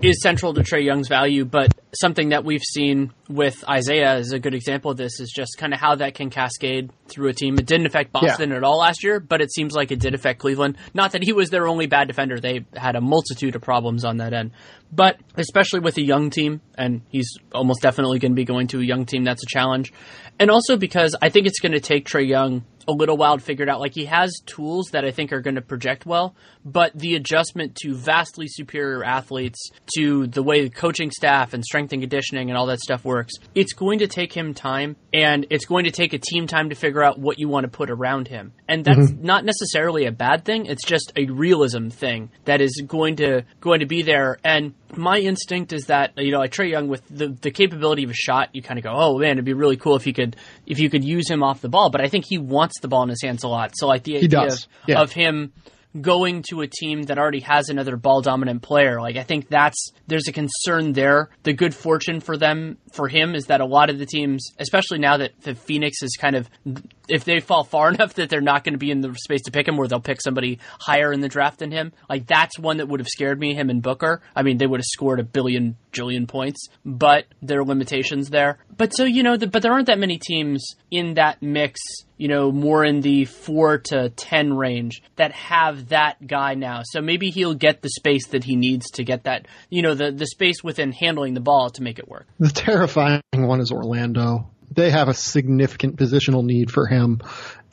is central to Trae Young's value, but something that we've seen with Isaiah is a good example of this is just kind of how that can cascade through a team. It didn't affect Boston yeah. at all last year, but it seems like it did affect Cleveland. Not that he was their only bad defender. They had a multitude of problems on that end. But especially with a young team, and he's almost definitely going to be going to a young team, that's a challenge. And also because I think it's going to take Trae Young a little wild figured out. Like he has tools that I think are going to project well, but the adjustment to vastly superior athletes, to the way the coaching staff and strength and conditioning and all that stuff works, it's going to take him time and it's going to take a team time to figure out what you want to put around him. And that's mm-hmm. not necessarily a bad thing. It's just a realism thing that is going to going to be there. And my instinct is that you know, like Trae Young with the the capability of a shot, you kind of go, oh man, it'd be really cool if you could if you could use him off the ball. But I think he wants the ball in his hands a lot. So like the idea of, yeah. of him going to a team that already has another ball dominant player. Like I think that's there's a concern there. The good fortune for them for him is that a lot of the teams, especially now that the Phoenix is kind of if they fall far enough that they're not going to be in the space to pick him, where they'll pick somebody higher in the draft than him, like that's one that would have scared me. Him and Booker. I mean, they would have scored a billion jillion points, but there are limitations there. But so you know, the, but there aren't that many teams in that mix. You know, more in the four to ten range that have that guy now. So maybe he'll get the space that he needs to get that. You know, the the space within handling the ball to make it work. The terrifying one is Orlando. They have a significant positional need for him,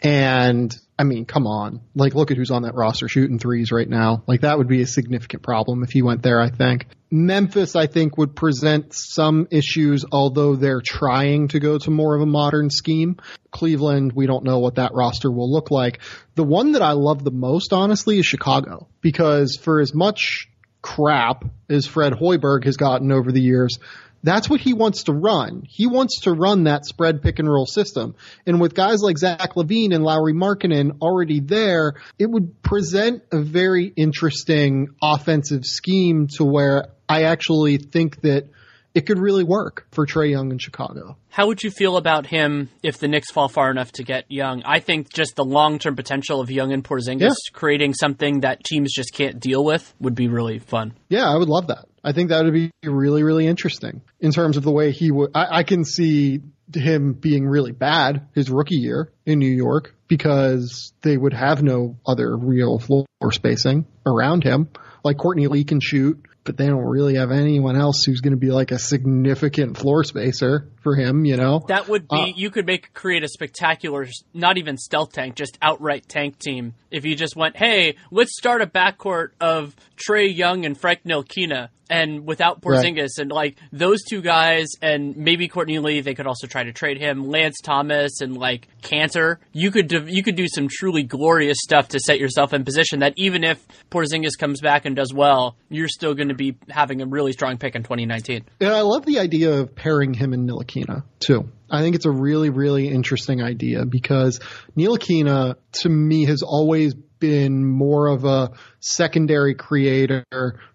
and I mean, come on. Like, look at who's on that roster shooting threes right now. Like, that would be a significant problem if he went there, I think. Memphis, I think, would present some issues, although they're trying to go to more of a modern scheme. Cleveland, we don't know what that roster will look like. The one that I love the most, honestly, is Chicago. Because for as much crap as Fred Hoiberg has gotten over the years, that's what he wants to run. He wants to run that spread pick and roll system. And with guys like Zach LaVine and Lauri Markkanen already there, it would present a very interesting offensive scheme to where I actually think that it could really work for Trae Young in Chicago. How would you feel about him if the Knicks fall far enough to get Young? I think just the long term potential of Young and Porzingis yeah. creating something that teams just can't deal with would be really fun. Yeah, I would love that. I think that would be really, really interesting in terms of the way he would. I, I can see him being really bad his rookie year in New York because they would have no other real floor spacing around him. Like Courtney Lee can shoot but they don't really have anyone else who's going to be like a significant floor spacer for him, you know? That would be, uh, you could make, create a spectacular, not even stealth tank, just outright tank team. If you just went, hey, let's start a backcourt of Trae Young and Frank Ntilikina and without Porzingis right. and like those two guys and maybe Courtney Lee, they could also try to trade him. Lance Thomas and like Kanter, you could do, you could do some truly glorious stuff to set yourself in position that even if Porzingis comes back and does well, you're still going to be having a really strong pick in 2019. Yeah, I love the idea of pairing him and Ntilikina too. I think it's a really, really interesting idea because Ntilikina to me has always been more of a secondary creator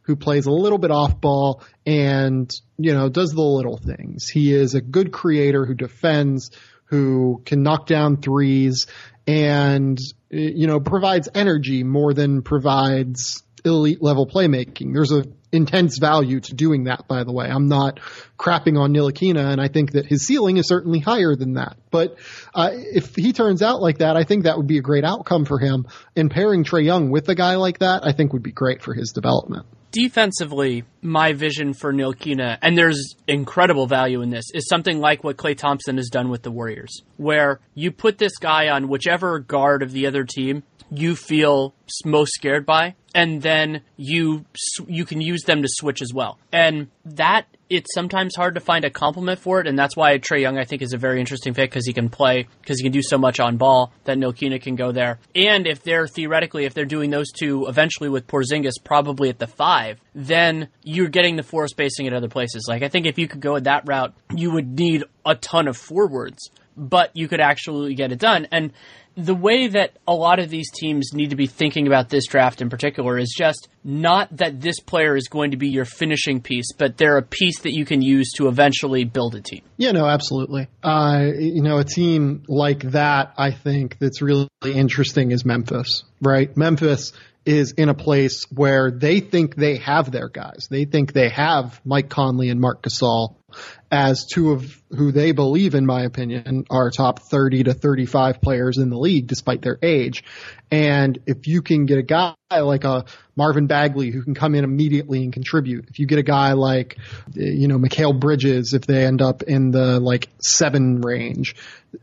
who plays a little bit off ball and, you know, does the little things. He is a good creator who defends, who can knock down threes and, you know, provides energy more than provides elite level playmaking. There's a intense value to doing that, by the way. I'm not crapping on Ntilikina, and I think that his ceiling is certainly higher than that. But uh, if he turns out like that, I think that would be a great outcome for him. And pairing Trae Young with a guy like that, I think would be great for his development. Defensively, my vision for Ntilikina, and there's incredible value in this, is something like what Klay Thompson has done with the Warriors, where you put this guy on whichever guard of the other team you feel most scared by, and then you you can use them to switch as well. And that it's sometimes hard to find a complement for it, and that's why Trae Young I think is a very interesting fit because he can play because he can do so much on ball that Ntilikina can go there. And if they're theoretically if they're doing those two eventually with Porzingis probably at the five, then you're getting the four spacing at other places. Like I think if you could go that route, you would need a ton of forwards, but you could actually get it done. And the way that a lot of these teams need to be thinking about this draft in particular is just not that this player is going to be your finishing piece, but they're a piece that you can use to eventually build a team. Yeah, no, absolutely. Uh, you know, a team like that, I think that's really interesting is Memphis, right? Memphis is in a place where they think they have their guys. They think they have Mike Conley and Mark Gasol as two of who they believe, in my opinion, are top 30 to 35 players in the league despite their age. And if you can get a guy like a Marvin Bagley who can come in immediately and contribute, if you get a guy like, you know, Mikal Bridges, if they end up in the like seven range,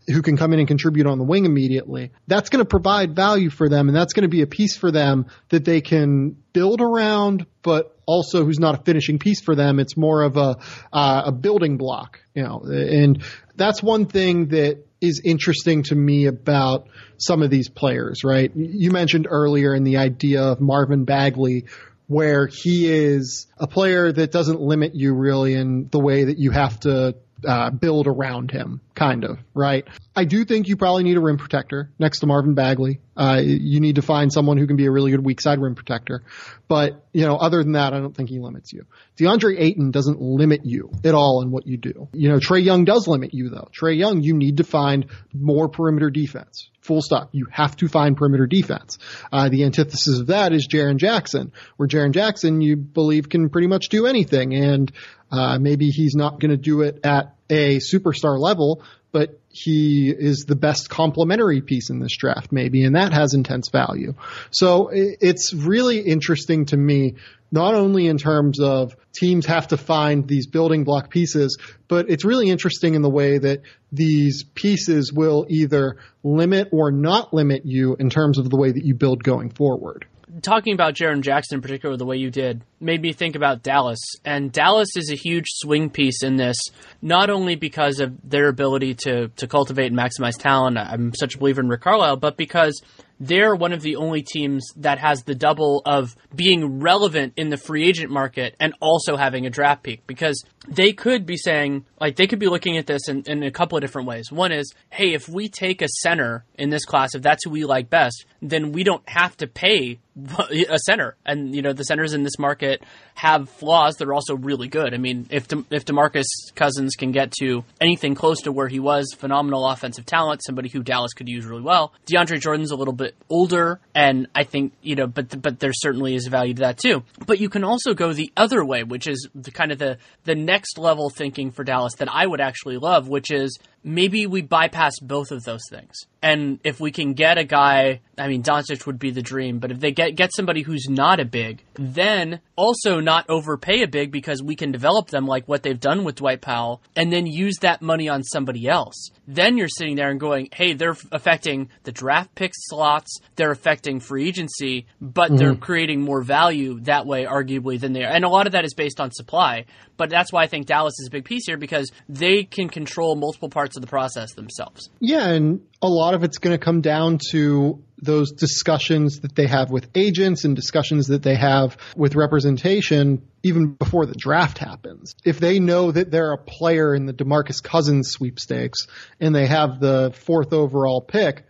who can come in and contribute on the wing immediately, that's going to provide value for them. And that's going to be a piece for them that they can build around, but also who's not a finishing piece for them. It's more of a, uh, a building block, you know, and that's one thing that is interesting to me about some of these players, right? You mentioned earlier in the idea of Marvin Bagley, where he is a player that doesn't limit you really in the way that you have to uh, build around him, kind of, right? I do think you probably need a rim protector next to Marvin Bagley. Uh, you need to find someone who can be a really good weak side rim protector. But, you know, other than that, I don't think he limits you. DeAndre Ayton doesn't limit you at all in what you do. You know, Trae Young does limit you though. Trae Young, you need to find more perimeter defense. Full stop. You have to find perimeter defense. Uh, the antithesis of that is Jaren Jackson, where Jaren Jackson you believe can pretty much do anything. And uh, maybe he's not going to do it at a superstar level, but he is the best complementary piece in this draft, maybe, and that has intense value. So it's really interesting to me, not only in terms of teams have to find these building block pieces, but it's really interesting in the way that these pieces will either limit or not limit you in terms of the way that you build going forward talking about Jaren Jackson in particular, the way you did, made me think about Dallas. And Dallas is a huge swing piece in this, not only because of their ability to, to cultivate and maximize talent. I'm such a believer in Rick Carlisle, but because they're one of the only teams that has the double of being relevant in the free agent market and also having a draft pick because they could be saying, like, they could be looking at this in, in a couple of different ways. One is, hey, if we take a center in this class, if that's who we like best, then we don't have to pay a center. And, you know, the centers in this market have flaws that are also really good. I mean, if De- if DeMarcus Cousins can get to anything close to where he was, phenomenal offensive talent, somebody who Dallas could use really well. DeAndre Jordan's a little bit older, and I think you know, but but there certainly is value to that too. But you can also go the other way, which is the kind of the the next level thinking for Dallas that I would actually love, which is maybe we bypass both of those things. And if we can get a guy, I mean, Doncic would be the dream, but if they get, get somebody who's not a big, then also not overpay a big because we can develop them like what they've done with Dwight Powell and then use that money on somebody else. Then you're sitting there and going, hey, they're affecting the draft pick slots, they're affecting free agency, but mm-hmm. they're creating more value that way, arguably, than they are. And a lot of that is based on supply. But that's why I think Dallas is a big piece here because they can control multiple parts of the process themselves. Yeah, and a lot of it's going to come down to those discussions that they have with agents and discussions that they have with representation even before the draft happens. If they know that they're a player in the DeMarcus Cousins sweepstakes and they have the fourth overall pick,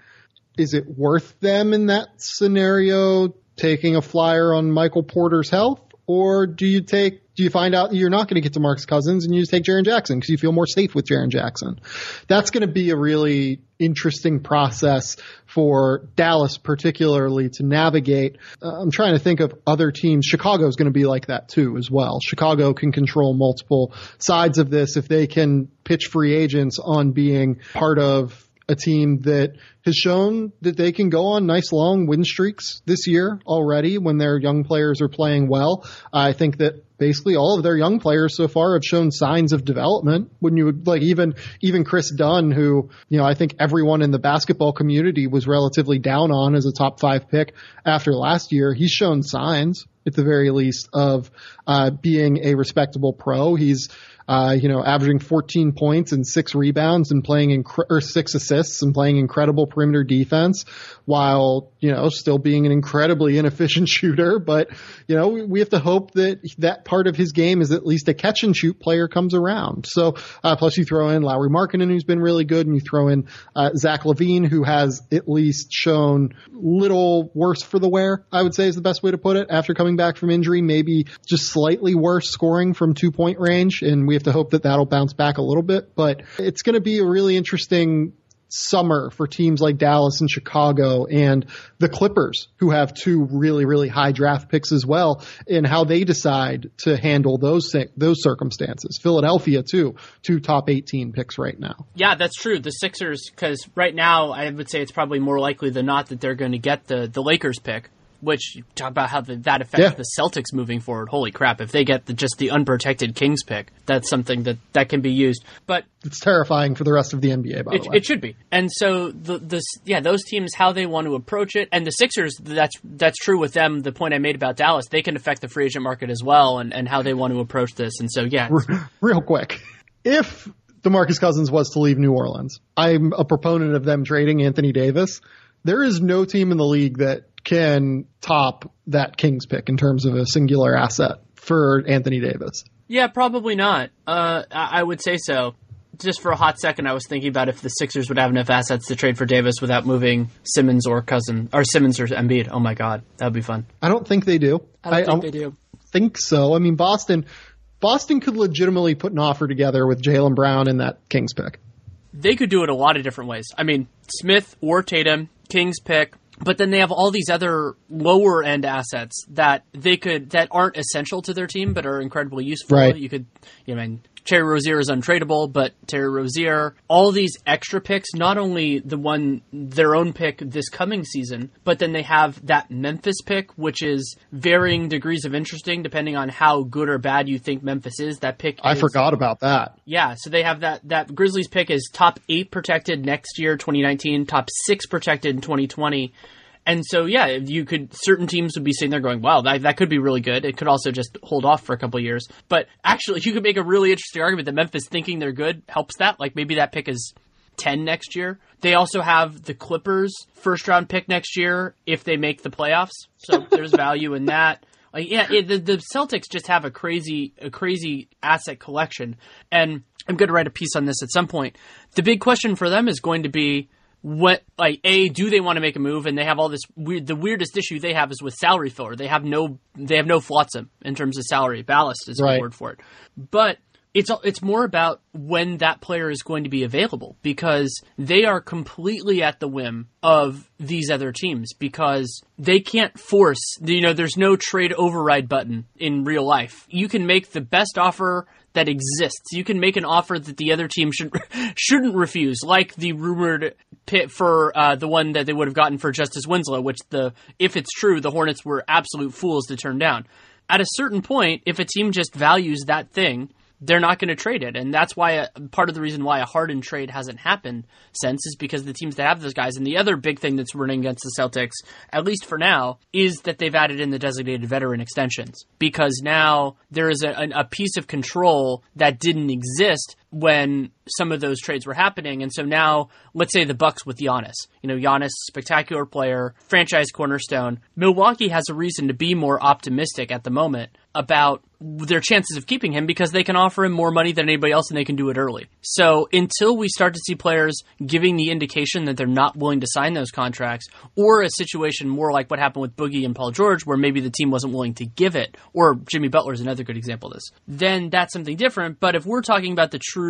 is it worth them in that scenario taking a flyer on Michael Porter's health? Or do you take do you find out you're not going to get to Mark's Cousins and you just take Jaren Jackson because you feel more safe with Jaren Jackson? That's going to be a really interesting process for Dallas, particularly to navigate. Uh, I'm trying to think of other teams. Chicago is going to be like that too, as well. Chicago can control multiple sides of this if they can pitch free agents on being part of a team that has shown that they can go on nice long win streaks this year already when their young players are playing well. I think that basically all of their young players so far have shown signs of development. Wouldn't you like even even Kris Dunn, who you know I think everyone in the basketball community was relatively down on as a top five pick after last year. He's shown signs at the very least of uh, being a respectable pro. He's uh, you know, averaging 14 points and six rebounds and playing inc- or six assists and playing incredible perimeter defense while, you know, still being an incredibly inefficient shooter. But, you know, we, have to hope that that part of his game is at least a catch and shoot player comes around. So, uh, plus you throw in Lauri Markkanen, who's been really good, and you throw in, uh, Zach LaVine, who has at least shown little worse for the wear, I would say is the best way to put it after coming back from injury, maybe just slightly worse scoring from two point range. And we have to hope that that'll bounce back a little bit, but it's going to be a really interesting summer for teams like Dallas and Chicago and the Clippers, who have two really, really high draft picks as well, and how they decide to handle those those circumstances. Philadelphia too, two top 18 picks right now. Yeah, that's true. The Sixers, because right now I would say it's probably more likely than not that they're going to get the the Lakers pick which talk about how the, that affects yeah. the Celtics moving forward. Holy crap! If they get the, just the unprotected Kings pick, that's something that that can be used. But it's terrifying for the rest of the NBA. By it, the way, it should be. And so the the yeah those teams how they want to approach it, and the Sixers that's that's true with them. The point I made about Dallas, they can affect the free agent market as well, and and how they want to approach this. And so yeah, real quick, if DeMarcus Cousins was to leave New Orleans, I'm a proponent of them trading Anthony Davis. There is no team in the league that can top that Kings pick in terms of a singular asset for Anthony Davis. Yeah, probably not. Uh, I would say so. just for a hot second, I was thinking about if the Sixers would have enough assets to trade for Davis without moving Simmons or Cousin or Simmons or Embiid. Oh my God, that would be fun. I don't think they do. I don't think they do. Think so. I mean, Boston, Boston could legitimately put an offer together with Jaylen Brown and that Kings pick. They could do it a lot of different ways. I mean, Smith or Tatum, Kings pick, but then they have all these other lower end assets that they could that aren't essential to their team but are incredibly useful. Right. You could, you know, I mean, Terry Rozier is untradeable, but Terry Rozier, all these extra picks, not only the one their own pick this coming season, but then they have that Memphis pick, which is varying degrees of interesting depending on how good or bad you think Memphis is. That pick, I is- forgot about that. yeah, so they have that that Grizzlies pick is top eight protected next year, 2019, top six protected in 2020. And so, yeah, you could certain teams would be sitting there going, "Wow, that, that could be really good." It could also just hold off for a couple of years. But actually, you could make a really interesting argument that Memphis thinking they're good helps that. Like maybe that pick is 10 next year. They also have the Clippers first round pick next year if they make the playoffs. So there's value in that. Like yeah, it, the the Celtics just have a crazy a crazy asset collection, and I'm going to write a piece on this at some point. The big question for them is going to be what like a do they want to make a move? And they have all this weird the weirdest issue they have is with salary filler they have no they have no flotsam in terms of salary. Ballast is a Right. word for it. But it's it's more about when that player is going to be available because they are completely at the whim of these other teams because they can't force you know there's no trade override button in real life. You can make the best offer that exists. You can make an offer that the other team should shouldn't refuse like the rumored pit for uh, the one that they would have gotten for Justice Winslow which the if it's true the Hornets were absolute fools to turn down. At a certain point if a team just values that thing they're not going to trade it. And that's why a, part of the reason why a Harden trade hasn't happened since is because the teams that have those guys. And the other big thing that's running against the Celtics, at least for now, is that they've added in the designated veteran extensions because now there is a, a piece of control that didn't exist when some of those trades were happening. And so now, let's say the Bucks with Giannis. You know, Giannis, spectacular player, franchise cornerstone. Milwaukee has a reason to be more optimistic at the moment about their chances of keeping him because they can offer him more money than anybody else and they can do it early. So until we start to see players giving the indication that they're not willing to sign those contracts, or a situation more like what happened with Boogie and Paul George, where maybe the team wasn't willing to give it, or Jimmy Butler is another good example of this, then that's something different. But if we're talking about the true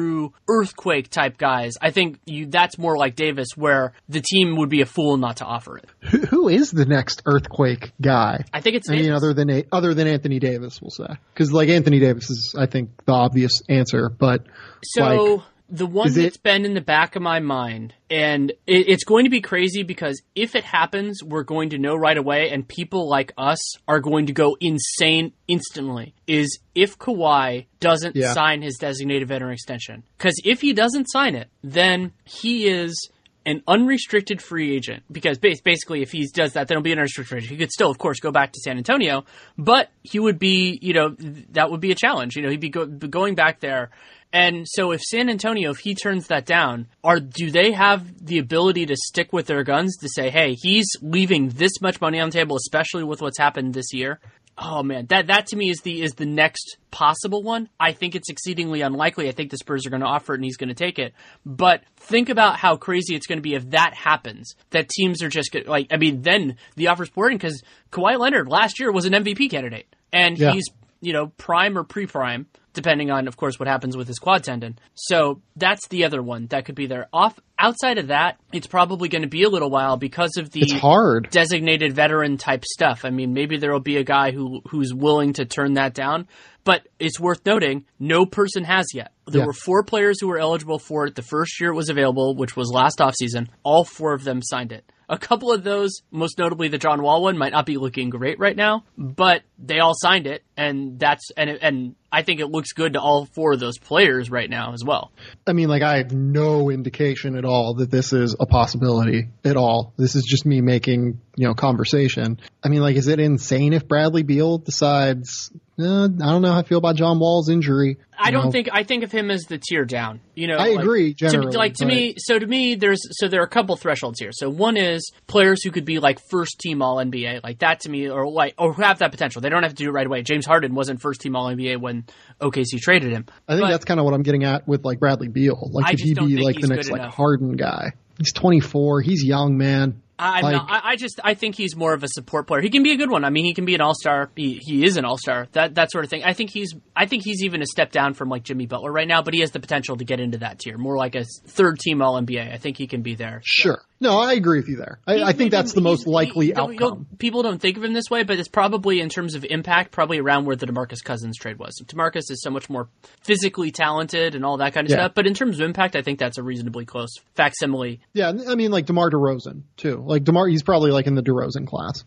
earthquake type guys, I think you, that's more like Davis, where the team would be a fool not to offer it. Who, who is the next earthquake guy? I think it's I mean, Davis. other than other than Anthony Davis, we'll say, because like Anthony Davis is, I think, the obvious answer. But So like, the one is it- that's been in the back of my mind, and it, it's going to be crazy because if it happens, we're going to know right away, and people like us are going to go insane instantly. Is if Kawhi doesn't Yeah. sign his designated veteran extension? Because if he doesn't sign it, then he is an unrestricted free agent because basically if he does that then he'll be an unrestricted free agent. He could still of course go back to San Antonio, but he would be, you know, that would be a challenge. You know, he'd be, go- be going back there. And so if San Antonio if he turns that down, are do they have the ability to stick with their guns to say, "Hey, he's leaving this much money on the table especially with what's happened this year?" Oh man, that that to me is the is the next possible one. I think it's exceedingly unlikely. I think the Spurs are going to offer it and he's going to take it. But think about how crazy it's going to be if that happens. That teams are just gonna, like I mean, then the offer's pouring because Kawhi Leonard last year was an MVP candidate and Yeah. he's you know prime or pre-prime depending on of course what happens with his quad tendon. So that's the other one that could be there. Off outside of that, it's probably going to be a little while because of the it's hard. designated veteran type stuff. I mean, maybe there will be a guy who who's willing to turn that down, but it's worth noting no person has yet. There Yeah. were four players who were eligible for it the first year it was available, which was last offseason. All four of them signed it. A couple of those, most notably the John Wall one, might not be looking great right now, but they all signed it, and that's and and I think it looks good to all four of those players right now as well. I mean, like I have no indication at all that this is a possibility at all. This is just me making, you know, conversation. I mean, like, is it insane if Bradley Beal decides, uh, I don't know how I feel about John Wall's injury. I don't know? think I think of him as the tier down. You know, I like, agree, to- like to but- me, so to me, there's so there are a couple thresholds here. So one is players who could be like first team All NBA, like that to me, or like or who have that potential. They don't have to do it right away. James Harden wasn't first team All NBA when OKC traded him. I think But- that's kind of what I'm getting at with like Bradley Beal. Like, I could he be like the next like enough. Harden guy? He's 24. He's young, man. I'm Like- not, I, I just I think he's more of a support player. He can be a good one. I mean, he can be an all star. He, he is an all star. That that sort of thing. I think he's I think he's even a step down from like Jimmy Butler right now, but he has the potential to get into that tier, more like a third team All NBA. I think he can be there. Sure. No, I agree with you there. I, I think that's the most likely outcome. don't- people don't think of him this way, but it's probably in terms of impact, probably around where the DeMarcus Cousins trade was. DeMarcus is so much more physically talented and all that kind of Yeah. stuff. But in terms of impact, I think that's a reasonably close facsimile. Yeah, I mean like DeMar DeRozan too. Like DeMar, he's probably like in the DeRozan class.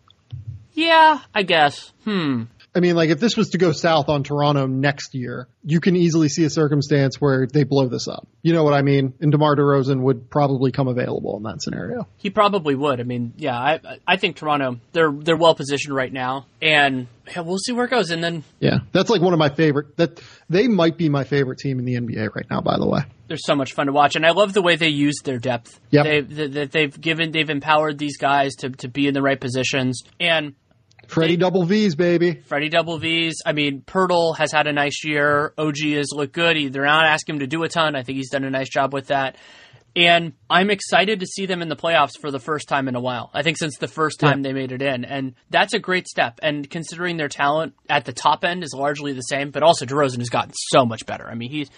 Yeah, I guess. Hmm. I mean, like if this was to go south on Toronto next year, you can easily see a circumstance where they blow this up. You know what I mean? And DeMar DeRozan would probably come available in that scenario. He probably would. I mean, yeah, I I think Toronto they're they're well positioned right now, and yeah, we'll see where it goes. And then Yeah, that's like one of my favorite. That they might be my favorite team in the NBA right now. By the way, they're so much fun to watch, and I love the way they use their depth. Yeah, that that they've given they've empowered these guys to to be in the right positions, and Freddie Double V's baby. Freddie Double V's. I mean, Poeltl has had a nice year. OG has looked good. They're not asking him to do a ton. I think he's done a nice job with that. And I'm excited to see them in the playoffs for the first time in a while. I think since the first time they made it in. And that's a great step. And considering their talent at the top end is largely the same, but also DeRozan has gotten so much better. I mean, he's,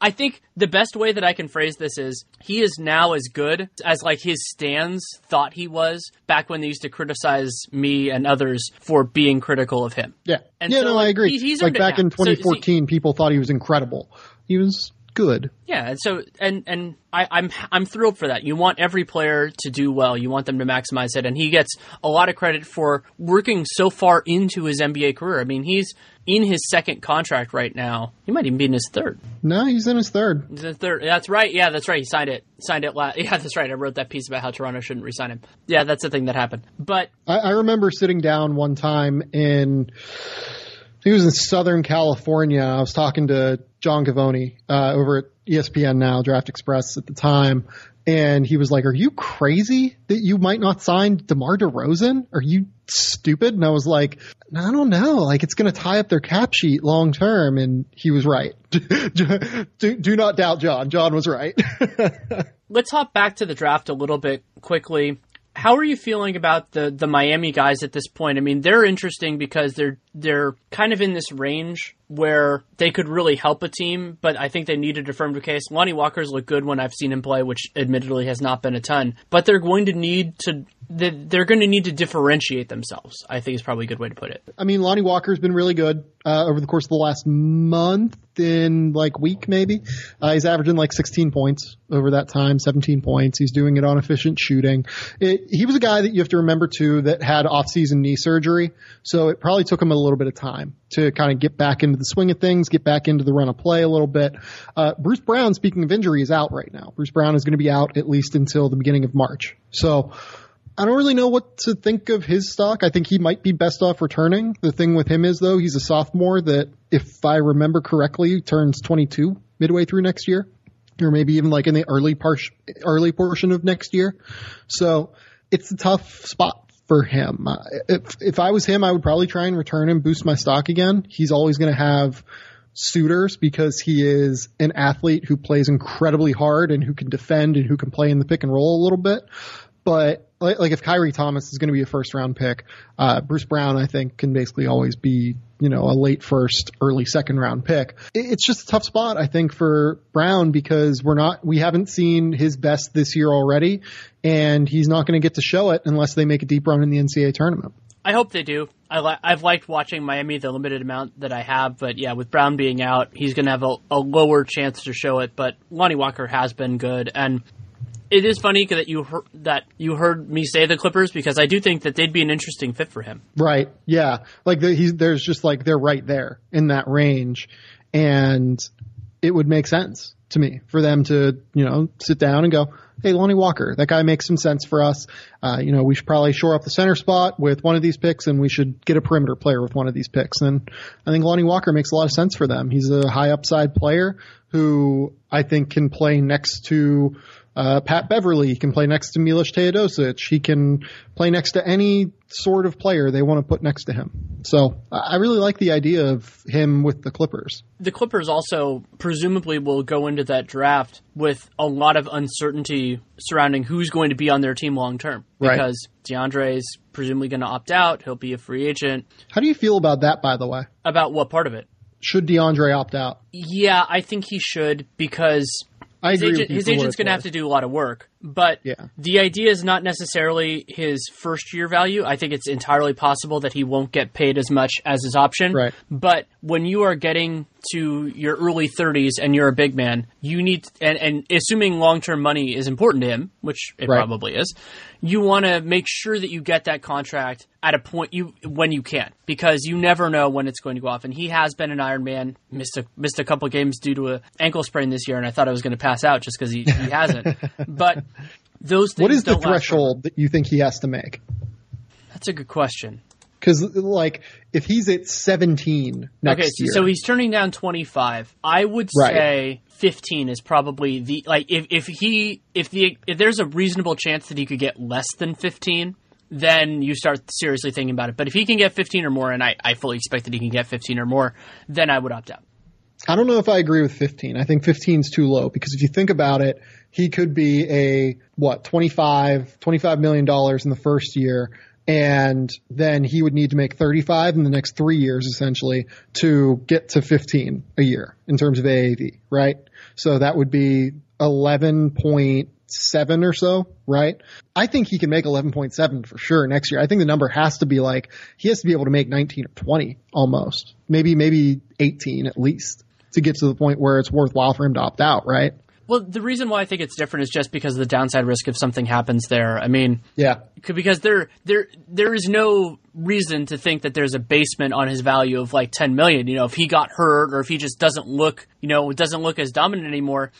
I think the best way that I can phrase this is he is now as good as like his stands thought he was back when they used to criticize me and others for being critical of him. Yeah, And yeah, so, no, like, I agree. he- he's like back now. in So, see- 2014, people thought he was incredible. He was good. Yeah, and so and and I, I'm I'm thrilled for that. You want every player to do well. You want them to maximize it, and he gets a lot of credit for working so far into his NBA career. I mean, he's in his second contract right now. He might even be in his third. No, he's in his third. He's in his third. That's right. Yeah, that's right. He signed it. Signed it last. Yeah, that's right. I wrote that piece about how Toronto shouldn't resign him. Yeah, that's the thing that happened. But I, I remember sitting down one time in, It was in Southern California. I was talking to John Givony uh, over at ESPN now, Draft Express at the time, and he was like, "Are you crazy that you might not sign DeMar DeRozan? Are you stupid?" And I was like, "I don't know. Like, it's going to tie up their cap sheet long term." And he was right. do, do not doubt John. John was right. let's hop back to the draft a little bit quickly. How are you feeling about the the Miami guys at this point? I mean, they're interesting because they're they're kind of in this range where they could really help a team, but I think they need a affirmative case. Lonnie Walker's looked good when I've seen him play, which admittedly has not been a ton. But they're going to need to they- they're going to need to differentiate themselves. I think is probably a good way to put it. I mean, Lonnie Walker's been really good uh, over the course of the last month, in like week maybe. Uh, he's averaging like 16 points over that time, 17 points. He's doing it on efficient shooting. It, he was a guy that you have to remember too that had off-season knee surgery, so it probably took him a little bit of time to kind of get back into the swing of things, get back into the run of play a little bit. Uh, Bruce Brown, speaking of injury, is out right now. Bruce Brown is going to be out at least until the beginning of March. So. I don't really know what to think of his stock. I think he might be best off returning. The thing with him is though, he's a sophomore that, if I remember correctly, turns 22 midway through next year, or maybe even like in the early part, early portion of next year. So it's a tough spot for him. If if I was him, I would probably try and return him, boost my stock again. He's always going to have suitors because he is an athlete who plays incredibly hard and who can defend and who can play in the pick and roll a little bit. But like, like if Khyri Thomas is going to be a first round pick, uh, Bruce Brown, I think, can basically always be, you know, a late first, early second round pick. It, it's just a tough spot, I think, for Brown because we're not, we haven't seen his best this year already, and he's not going to get to show it unless they make a deep run in the NCAA tournament. I hope they do. I li- I've liked watching Miami the limited amount that I have, but yeah, with Brown being out, he's going to have a, a lower chance to show it. But Lonnie Walker has been good, and it is funny that you heard, that you heard me say the Clippers because I do think that they'd be an interesting fit for him. Right. Yeah. Like the, there's just like they're right there in that range, and it would make sense to me for them to you know sit down and go, hey, Lonnie Walker, that guy makes some sense for us. Uh, you know, we should probably shore up the center spot with one of these picks, and we should get a perimeter player with one of these picks. And I think Lonnie Walker makes a lot of sense for them. He's a high upside player who I think can play next to uh, Pat Beverly. Can play next to Milos Teodosic. He can play next to any sort of player they want to put next to him. So I really like the idea of him with the Clippers. The Clippers also presumably will go into that draft with a lot of uncertainty surrounding who's going to be on their team long term. Right. Because DeAndre is presumably going to opt out. He'll be a free agent. How do you feel about that, by the way? About what part of it? Should DeAndre opt out? Yeah, I think he should because I his, agree agent, with you his agent's going to have to do a lot of work. But Yeah. the idea is not necessarily his first year value. I think it's entirely possible that he won't get paid as much as his option. Right. But when you are getting to your early 30s and you're a big man, you need, and, and assuming long term money is important to him, which it Right. probably is, you want to make sure that you get that contract at a point you when you can because you never know when it's going to go off. And he has been an Iron Man, missed a missed a couple games due to a ankle sprain this year, and I thought I was going to pass out just because he, he hasn't. but those things What is the don't last forever. threshold that you think he has to make? That's a good question. Because, like, if he's at 17 next okay, so, year, so he's turning down 25. I would Right. say 15 is probably the like if if he if the if there's a reasonable chance that he could get less than 15, then you start seriously thinking about it. But if he can get 15 or more and I I fully expect that he can get 15 or more, then I would opt out. I don't know if I agree with 15. I think 15 is too low because if you think about it, he could be a, what, 25, 25 million dollars in the first year. And then he would need to make 35 in the next three years, essentially, to get to 15 a year in terms of AAV, right? So that would be 11.7 or so, right? I think he can make 11.7 for sure next year. I think the number has to be like, he has to be able to make 19 or 20 almost. Maybe, maybe 18 at least to get to the point where it's worthwhile for him to opt out, right? Well, the reason why I think it's different is just because of the downside risk if something happens there. I mean, Yeah. because there there there is no reason to think that there's a basement on his value of like 10 million you know if he got hurt or if he just doesn't look you know doesn't look as dominant anymore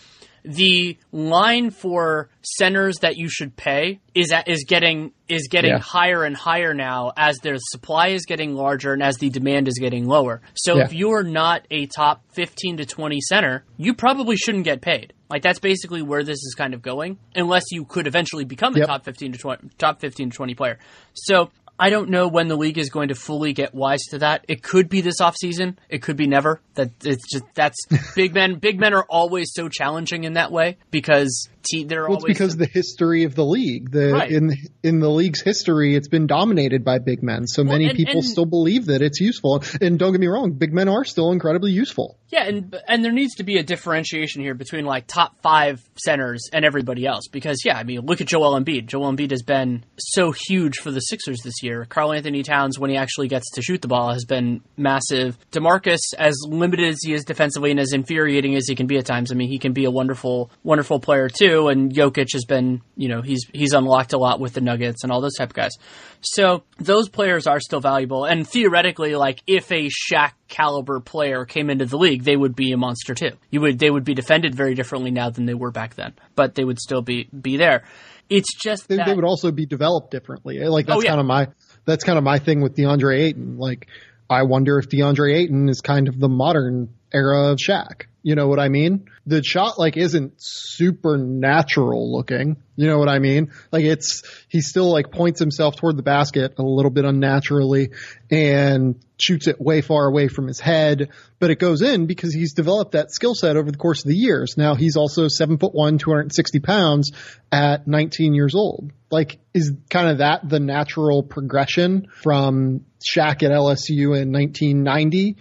the line for centers that you should pay is at, is getting is getting Yeah. higher and higher now as their supply is getting larger and as the demand is getting lower. So Yeah. if you're not a top 15 to 20 center, you probably shouldn't get paid. Like that's basically where this is kind of going unless you could eventually become a Yep. top 15 to 20 top 15 to 20 player. So I don't know when the league is going to fully get wise to that. It could be this offseason. It could be never. That it's just that's big men. Big men are always so challenging in that way because te- they're Well, it's always because of the history of the league. The Right. in in the league's history, it's been dominated by big men. So many and- people and- still believe that it's useful. And don't get me wrong, big men are still incredibly useful. Yeah, and and there needs to be a differentiation here between like top five centers and everybody else because yeah, I mean look at Joel Embiid. Joel Embiid has been so huge for the Sixers this year. Karl-Anthony Towns, when he actually gets to shoot the ball, has been massive. DeMarcus, as limited as he is defensively and as infuriating as he can be at times, I mean he can be a wonderful wonderful player too. And Jokic has been you know he's he's unlocked a lot with the Nuggets and all those type of guys. So those players are still valuable, and theoretically, like if a Shaq caliber player came into the league, they would be a monster too. You would they would be defended very differently now than they were back then, but they would still be be there. It's just They, that they would also be developed differently. Eh? Like that's Oh, yeah. kind of my that's kind of my thing with DeAndre Ayton. Like I wonder if DeAndre Ayton is kind of the modern era of Shaq. You know what I mean? The shot like isn't supernatural looking. You know what I mean? Like it's he still like points himself toward the basket a little bit unnaturally and shoots it way far away from his head, but it goes in because he's developed that skill set over the course of the years. Now he's also seven foot one, 260 pounds at 19 years old. Like is kind of that the natural progression from Shaq at LSU in 1990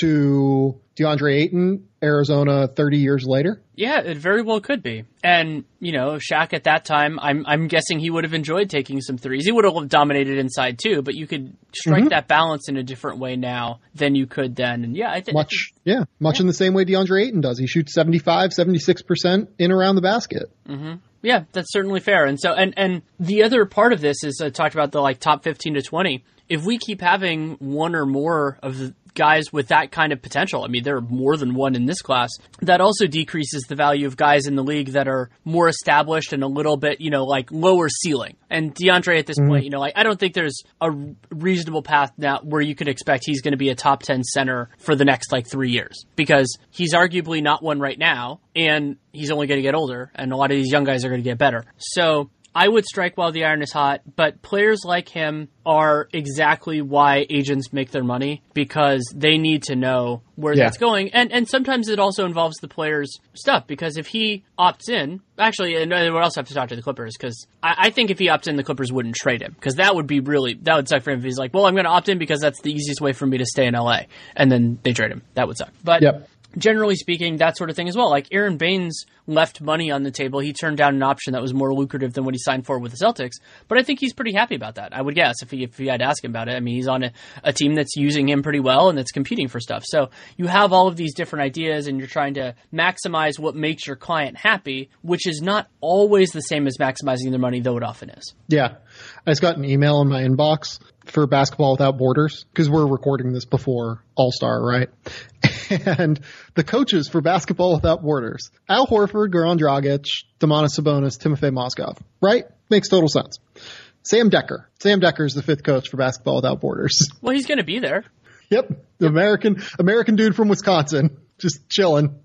to DeAndre Ayton, Arizona 30 years later? yeah, it very well could be. And you know, Shaq at that time, I'm I'm guessing he would have enjoyed taking some threes. He would have dominated inside too, but you could strike Mm-hmm. that balance in a different way now than you could then. And yeah, I think Much, yeah, much in the same way DeAndre Ayton does. He shoots 75, 76% in around the basket. Yeah, that's certainly fair. And so, and and the other part of this is I talked about the like top fifteen to twenty. If we keep having one or more of the guys with that kind of potential, I mean, there are more than one in this class. That also decreases the value of guys in the league that are more established and a little bit, you know, like lower ceiling. And DeAndre at this mm-hmm. point, you know, like I don't think there's a reasonable path now where you could expect he's going to be a top ten center for the next like three years because he's arguably not one right now, and he's only going to get older, and a lot of these young guys are going to get better. So I would strike while the iron is hot, but players like him are exactly why agents make their money because they need to know where Yeah. that's going. And and sometimes it also involves the player's stuff because if he opts in, actually, and I would also have to talk to the Clippers because I, I think if he opts in, the Clippers wouldn't trade him because that would be really that would suck for him if he's like, well, I'm going to opt in because that's the easiest way for me to stay in LA, and then they trade him. That would suck. But Yep. Generally speaking, that sort of thing as well. Like Aron Baynes left money on the table. He turned down an option that was more lucrative than what he signed for with the Celtics. But I think he's pretty happy about that. I would guess if he if he had to ask him about it. I mean, he's on a, a team that's using him pretty well and that's competing for stuff. So you have all of these different ideas, and you're trying to maximize what makes your client happy, which is not always the same as maximizing their money, though it often is. Yeah. I just got an email in my inbox for Basketball Without Borders because we're recording this before All Star, right? And the coaches for Basketball Without Borders Al Horford, Goran Dragic, Domantas Sabonis, Timofey Mozgov, right? Makes total sense. Sam Dekker. Sam Dekker is the fifth coach for Basketball Without Borders. Well, he's going to be there. Yep. The American, American dude from Wisconsin. Just chilling,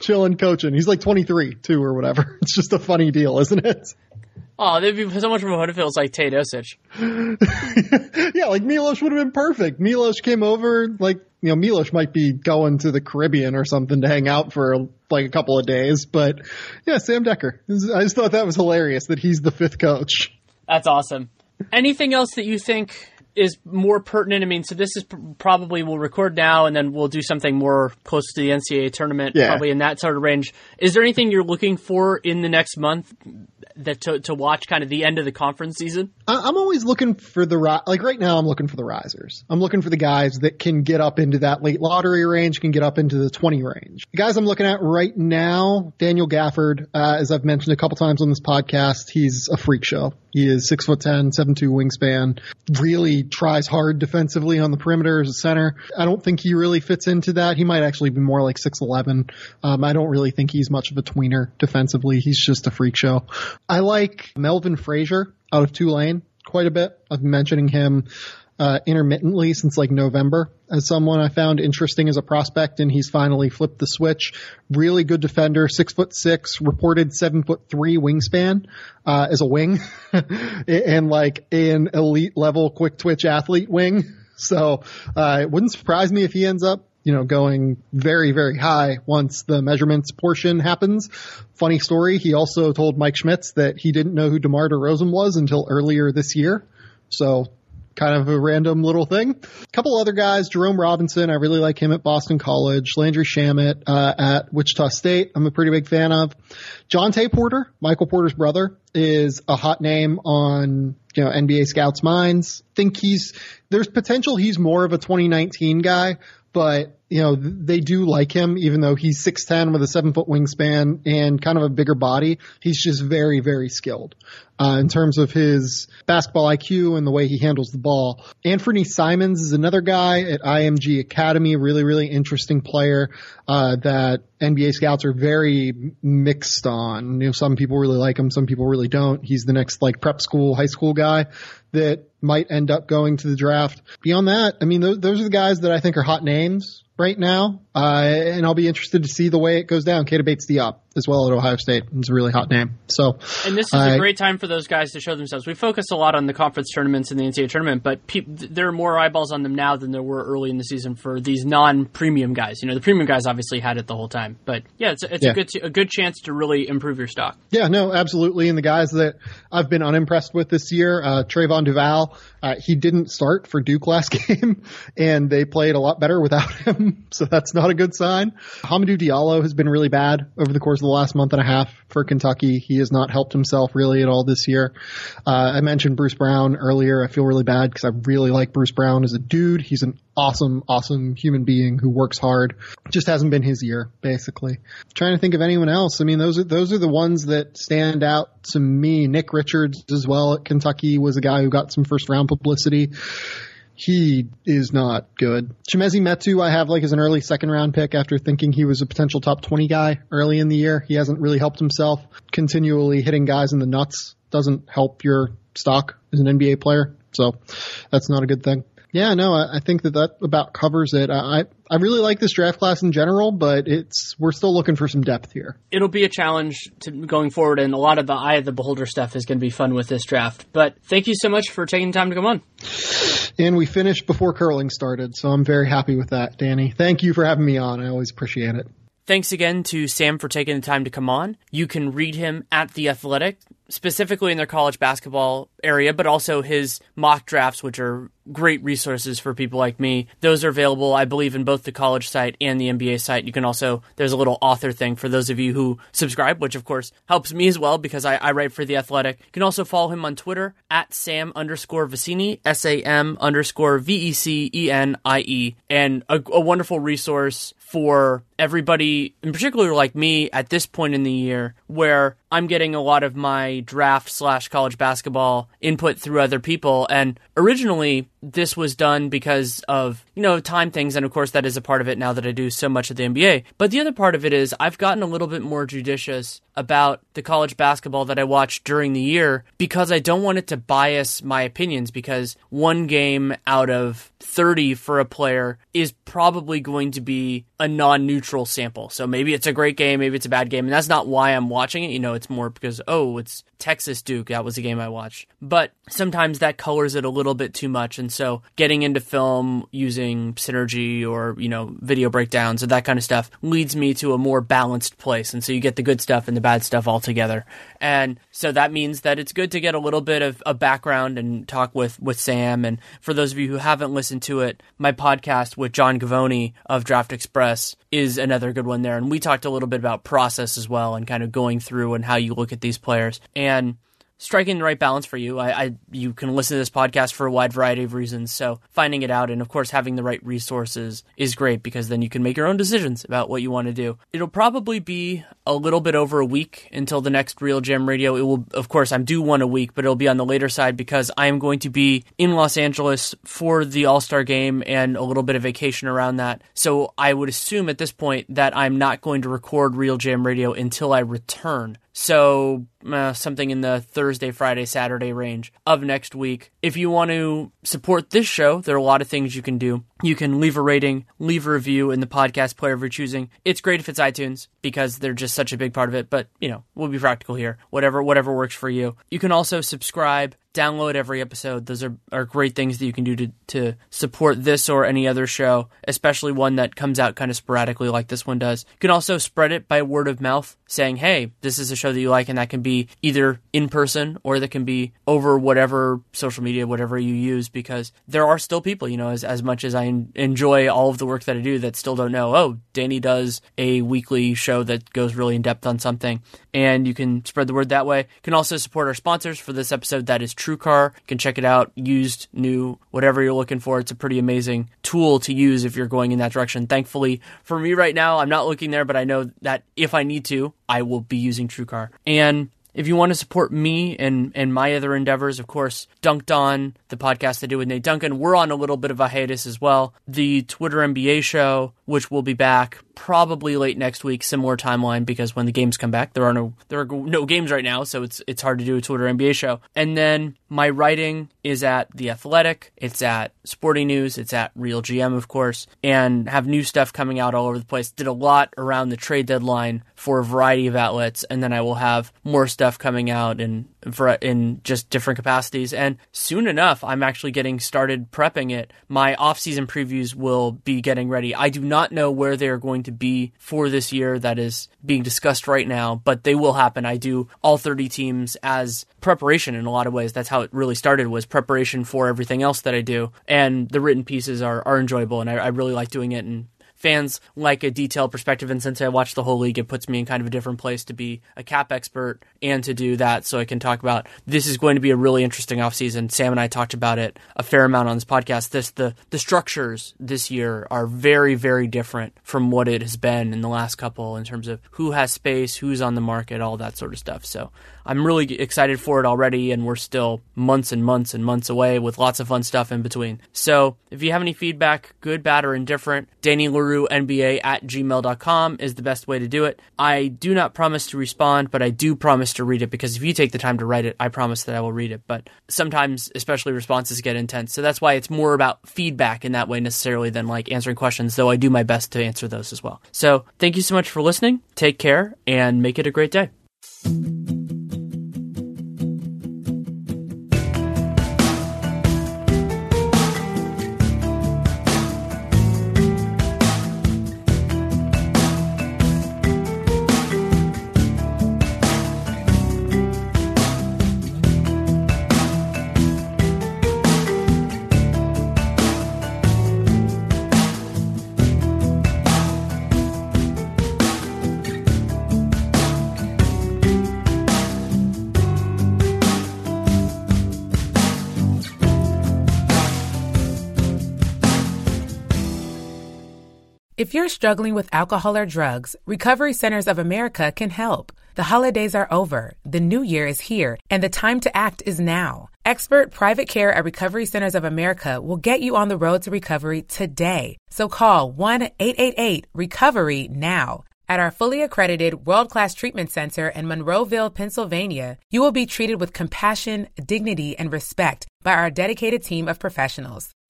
chilling coaching. He's like 23 too or whatever. It's just a funny deal, isn't it? Oh, they'd be so much more fun if it was like Teodosic. yeah, like Milos would have been perfect. Milos came over, like, you know, Milos might be going to the Caribbean or something to hang out for like a couple of days, but yeah, Sam Dekker. I just thought that was hilarious that he's the fifth coach. That's awesome. Anything else that you think is more pertinent? I mean, so this is pr- probably we'll record now and then we'll do something more close to the NCAA tournament, Yeah. probably in that sort of range. Is there anything you're looking for in the next month that to, to watch kind of the end of the conference season? I'm always looking for the like right now. I'm looking for the risers. I'm looking for the guys that can get up into that late lottery range, can get up into the 20 range. The guys I'm looking at right now, Daniel Gafford, uh, as I've mentioned a couple times on this podcast, he's a freak show. He is six foot ten, seven two wingspan. Really tries hard defensively on the perimeter as a center. I don't think he really fits into that. He might actually be more like six eleven. Um, I don't really think he's much of a tweener defensively. He's just a freak show. I like Melvin Frazier out of Tulane quite a bit. I've been mentioning him uh, intermittently since like November as someone I found interesting as a prospect, and he's finally flipped the switch. Really good defender, six foot six, reported seven foot three wingspan uh, as a wing, and like an elite level quick twitch athlete wing. So uh, it wouldn't surprise me if he ends up you know, going very, very high once the measurements portion happens. Funny story, he also told Mike Schmitz that he didn't know who DeMar DeRozan was until earlier this year. So kind of a random little thing. A couple other guys, Jerome Robinson, I really like him at Boston College. Landry Shamet uh, at Wichita State, I'm a pretty big fan of. Jontay Porter, Michael Porter's brother, is a hot name on you know NBA scouts' minds. Think he's there's potential he's more of a 2019 guy, but you know they do like him even though he's 6'10 with a seven foot wingspan and kind of a bigger body. He's just very very skilled uh, in terms of his basketball IQ and the way he handles the ball. Anfernee Simons is another guy at IMG Academy, really really interesting player uh, that NBA scouts are very mixed on. You know, some people really like him, some people really don't. He's the next like prep school, high school guy that might end up going to the draft. Beyond that, I mean, those, those are the guys that I think are hot names right now. Uh, and I'll be interested to see the way it goes down. Keita Bates-Diop as well at Ohio State It's a really hot name. So, And this is I- a great time for those guys to show themselves. We focus a lot on the conference tournaments and the NCAA tournament, but peop there are more eyeballs on them now than there were early in the season for these non-premium guys. You know, the premium guys obviously had it the whole time, but yeah, it's, it's Yeah. a good a good chance to really improve your stock. Yeah, no, absolutely. And the guys that I've been unimpressed with this year, uh, Trevon Duval, uh, he didn't start for Duke last game and they played a lot better without him. So that's not a good sign. Hamidou Diallo has been really bad over the course the last month and a half for Kentucky. He has not helped himself really at all this year. Uh, I mentioned Bruce Brown earlier. I feel really bad because I really like Bruce Brown as a dude. He's an awesome, awesome human being who works hard. Just hasn't been his year, basically. trying to think of anyone else. I mean, those are those are the ones that stand out to me. Nick Richards as well at Kentucky was a guy who got some first round publicity. He is not good. Chimezie Metu, I have like as an early second round pick after thinking he was a potential top 20 guy early in the year. He hasn't really helped himself. Continually hitting guys in the nuts doesn't help your stock as an NBA player. So that's not a good thing. Yeah, no, I, I think that that about covers it. I I really like this draft class in general, but it's we're still looking for some depth here. It'll be a challenge to going forward, and a lot of the eye of the beholder stuff is going to be fun with this draft. But thank you so much for taking the time to come on. And we finished before curling started, so I'm very happy with that, Danny. Thank you for having me on. I always appreciate it. Thanks again to Sam for taking the time to come on. You can read him at The Athletic, specifically in their college basketball area, but also his mock drafts, which are great resources for people like me. Those are available, I believe, in both the college site and the NBA site. You can also, there's a little author thing for those of you who subscribe, which of course helps me as well because I, I write for The Athletic. You can also follow him on Twitter at Sam underscore Vecenie, S A M underscore V E C E N I E, and a, a wonderful resource for everybody, in particular like me at this point in the year, where I'm getting a lot of my draft slash college basketball input through other people. And originally, this was done because of, you know, time things. And of course, that is a part of it now that I do so much of the NBA. But the other part of it is I've gotten a little bit more judicious about the college basketball that I watch during the year because I don't want it to bias my opinions because one game out of 30 for a player is probably going to be a non neutral sample. So maybe it's a great game, maybe it's a bad game. And that's not why I'm watching it. You know, it's more because, oh, it's Texas Duke. That was a game I watched. But sometimes that colors it a little bit too much. And so getting into film using synergy or, you know, video breakdowns or that kind of stuff leads me to a more balanced place. And so you get the good stuff and the bad stuff all together. And so that means that it's good to get a little bit of a background and talk with, with Sam. And for those of you who haven't listened to it, my podcast with John Givony of Draft Express is another good one there. And we talked a little bit about process as well and kind of going through and how you look at these players. And striking the right balance for you. I, I, you can listen to this podcast for a wide variety of reasons. So finding it out and of course having the right resources is great because then you can make your own decisions about what you want to do. It'll probably be a little bit over a week until the next RealGM Radio. It will of course I'm due one a week, but it'll be on the later side because I am going to be in Los Angeles for the All-Star game and a little bit of vacation around that. So I would assume at this point that I'm not going to record RealGM Radio until I return. So uh, something in the Thursday, Friday, Saturday range of next week. If you want to support this show, there are a lot of things you can do. You can leave a rating, leave a review in the podcast player of your choosing. It's great if it's iTunes because they're just such a big part of it, but you know, we'll be practical here. Whatever whatever works for you. You can also subscribe download every episode. Those are, are great things that you can do to, to support this or any other show, especially one that comes out kind of sporadically like this one does. You can also spread it by word of mouth, saying, hey, this is a show that you like, and that can be either in person or that can be over whatever social media, whatever you use, because there are still people, you know, as, as much as I enjoy all of the work that I do that still don't know, oh, Danny does a weekly show that goes really in depth on something. And you can spread the word that way. You can also support our sponsors for this episode. That is TrueCar. You can check it out, used, new, whatever you're looking for. It's a pretty amazing tool to use if you're going in that direction. Thankfully, for me right now, I'm not looking there, but I know that if I need to, I will be using TrueCar. And if you want to support me and, and my other endeavors, of course, Dunked On, the podcast I do with Nate Duncan, we're on a little bit of a hiatus as well. The Twitter NBA show, which will be back probably late next week, similar timeline because when the games come back, there are no there are no games right now, so it's it's hard to do a Twitter NBA show. And then my writing is at The Athletic, it's at Sporting News, it's at RealGM, of course, and have new stuff coming out all over the place. Did a lot around the trade deadline for a variety of outlets, and then I will have more stuff coming out in in just different capacities. And soon enough, I'm actually getting started prepping it. My off-season previews will be getting ready. I do not know where they are going to be for this year. That is being discussed right now, but they will happen. I do all 30 teams as preparation in a lot of ways. That's how it really started was preparation for everything else that I do. And the written pieces are, are enjoyable and I, I really like doing it and fans like a detailed perspective. And since I watch the whole league, it puts me in kind of a different place to be a cap expert and to do that. So I can talk about this is going to be a really interesting offseason. Sam and I talked about it a fair amount on this podcast. This the the structures this year are very very different from what it has been in the last couple in terms of who has space, who's on the market, all that sort of stuff. So I'm really excited for it already, and we're still months and months and months away with lots of fun stuff in between. So if you have any feedback, good, bad, or indifferent, Danny Leroux nba at gmail.com is the best way to do it. I do not promise to respond, but I do promise to read it because if you take the time to write it, I promise that I will read it. But sometimes, especially responses get intense. So that's why it's more about feedback in that way necessarily than like answering questions, though I do my best to answer those as well. So thank you so much for listening. Take care and make it a great day. You're struggling with alcohol or drugs, Recovery Centers of America can help. The holidays are over, the new year is here, and the time to act is now. Expert private care at Recovery Centers of America will get you on the road to recovery today. So call 1 888 Recovery now. At our fully accredited world class treatment center in Monroeville, Pennsylvania, you will be treated with compassion, dignity, and respect by our dedicated team of professionals.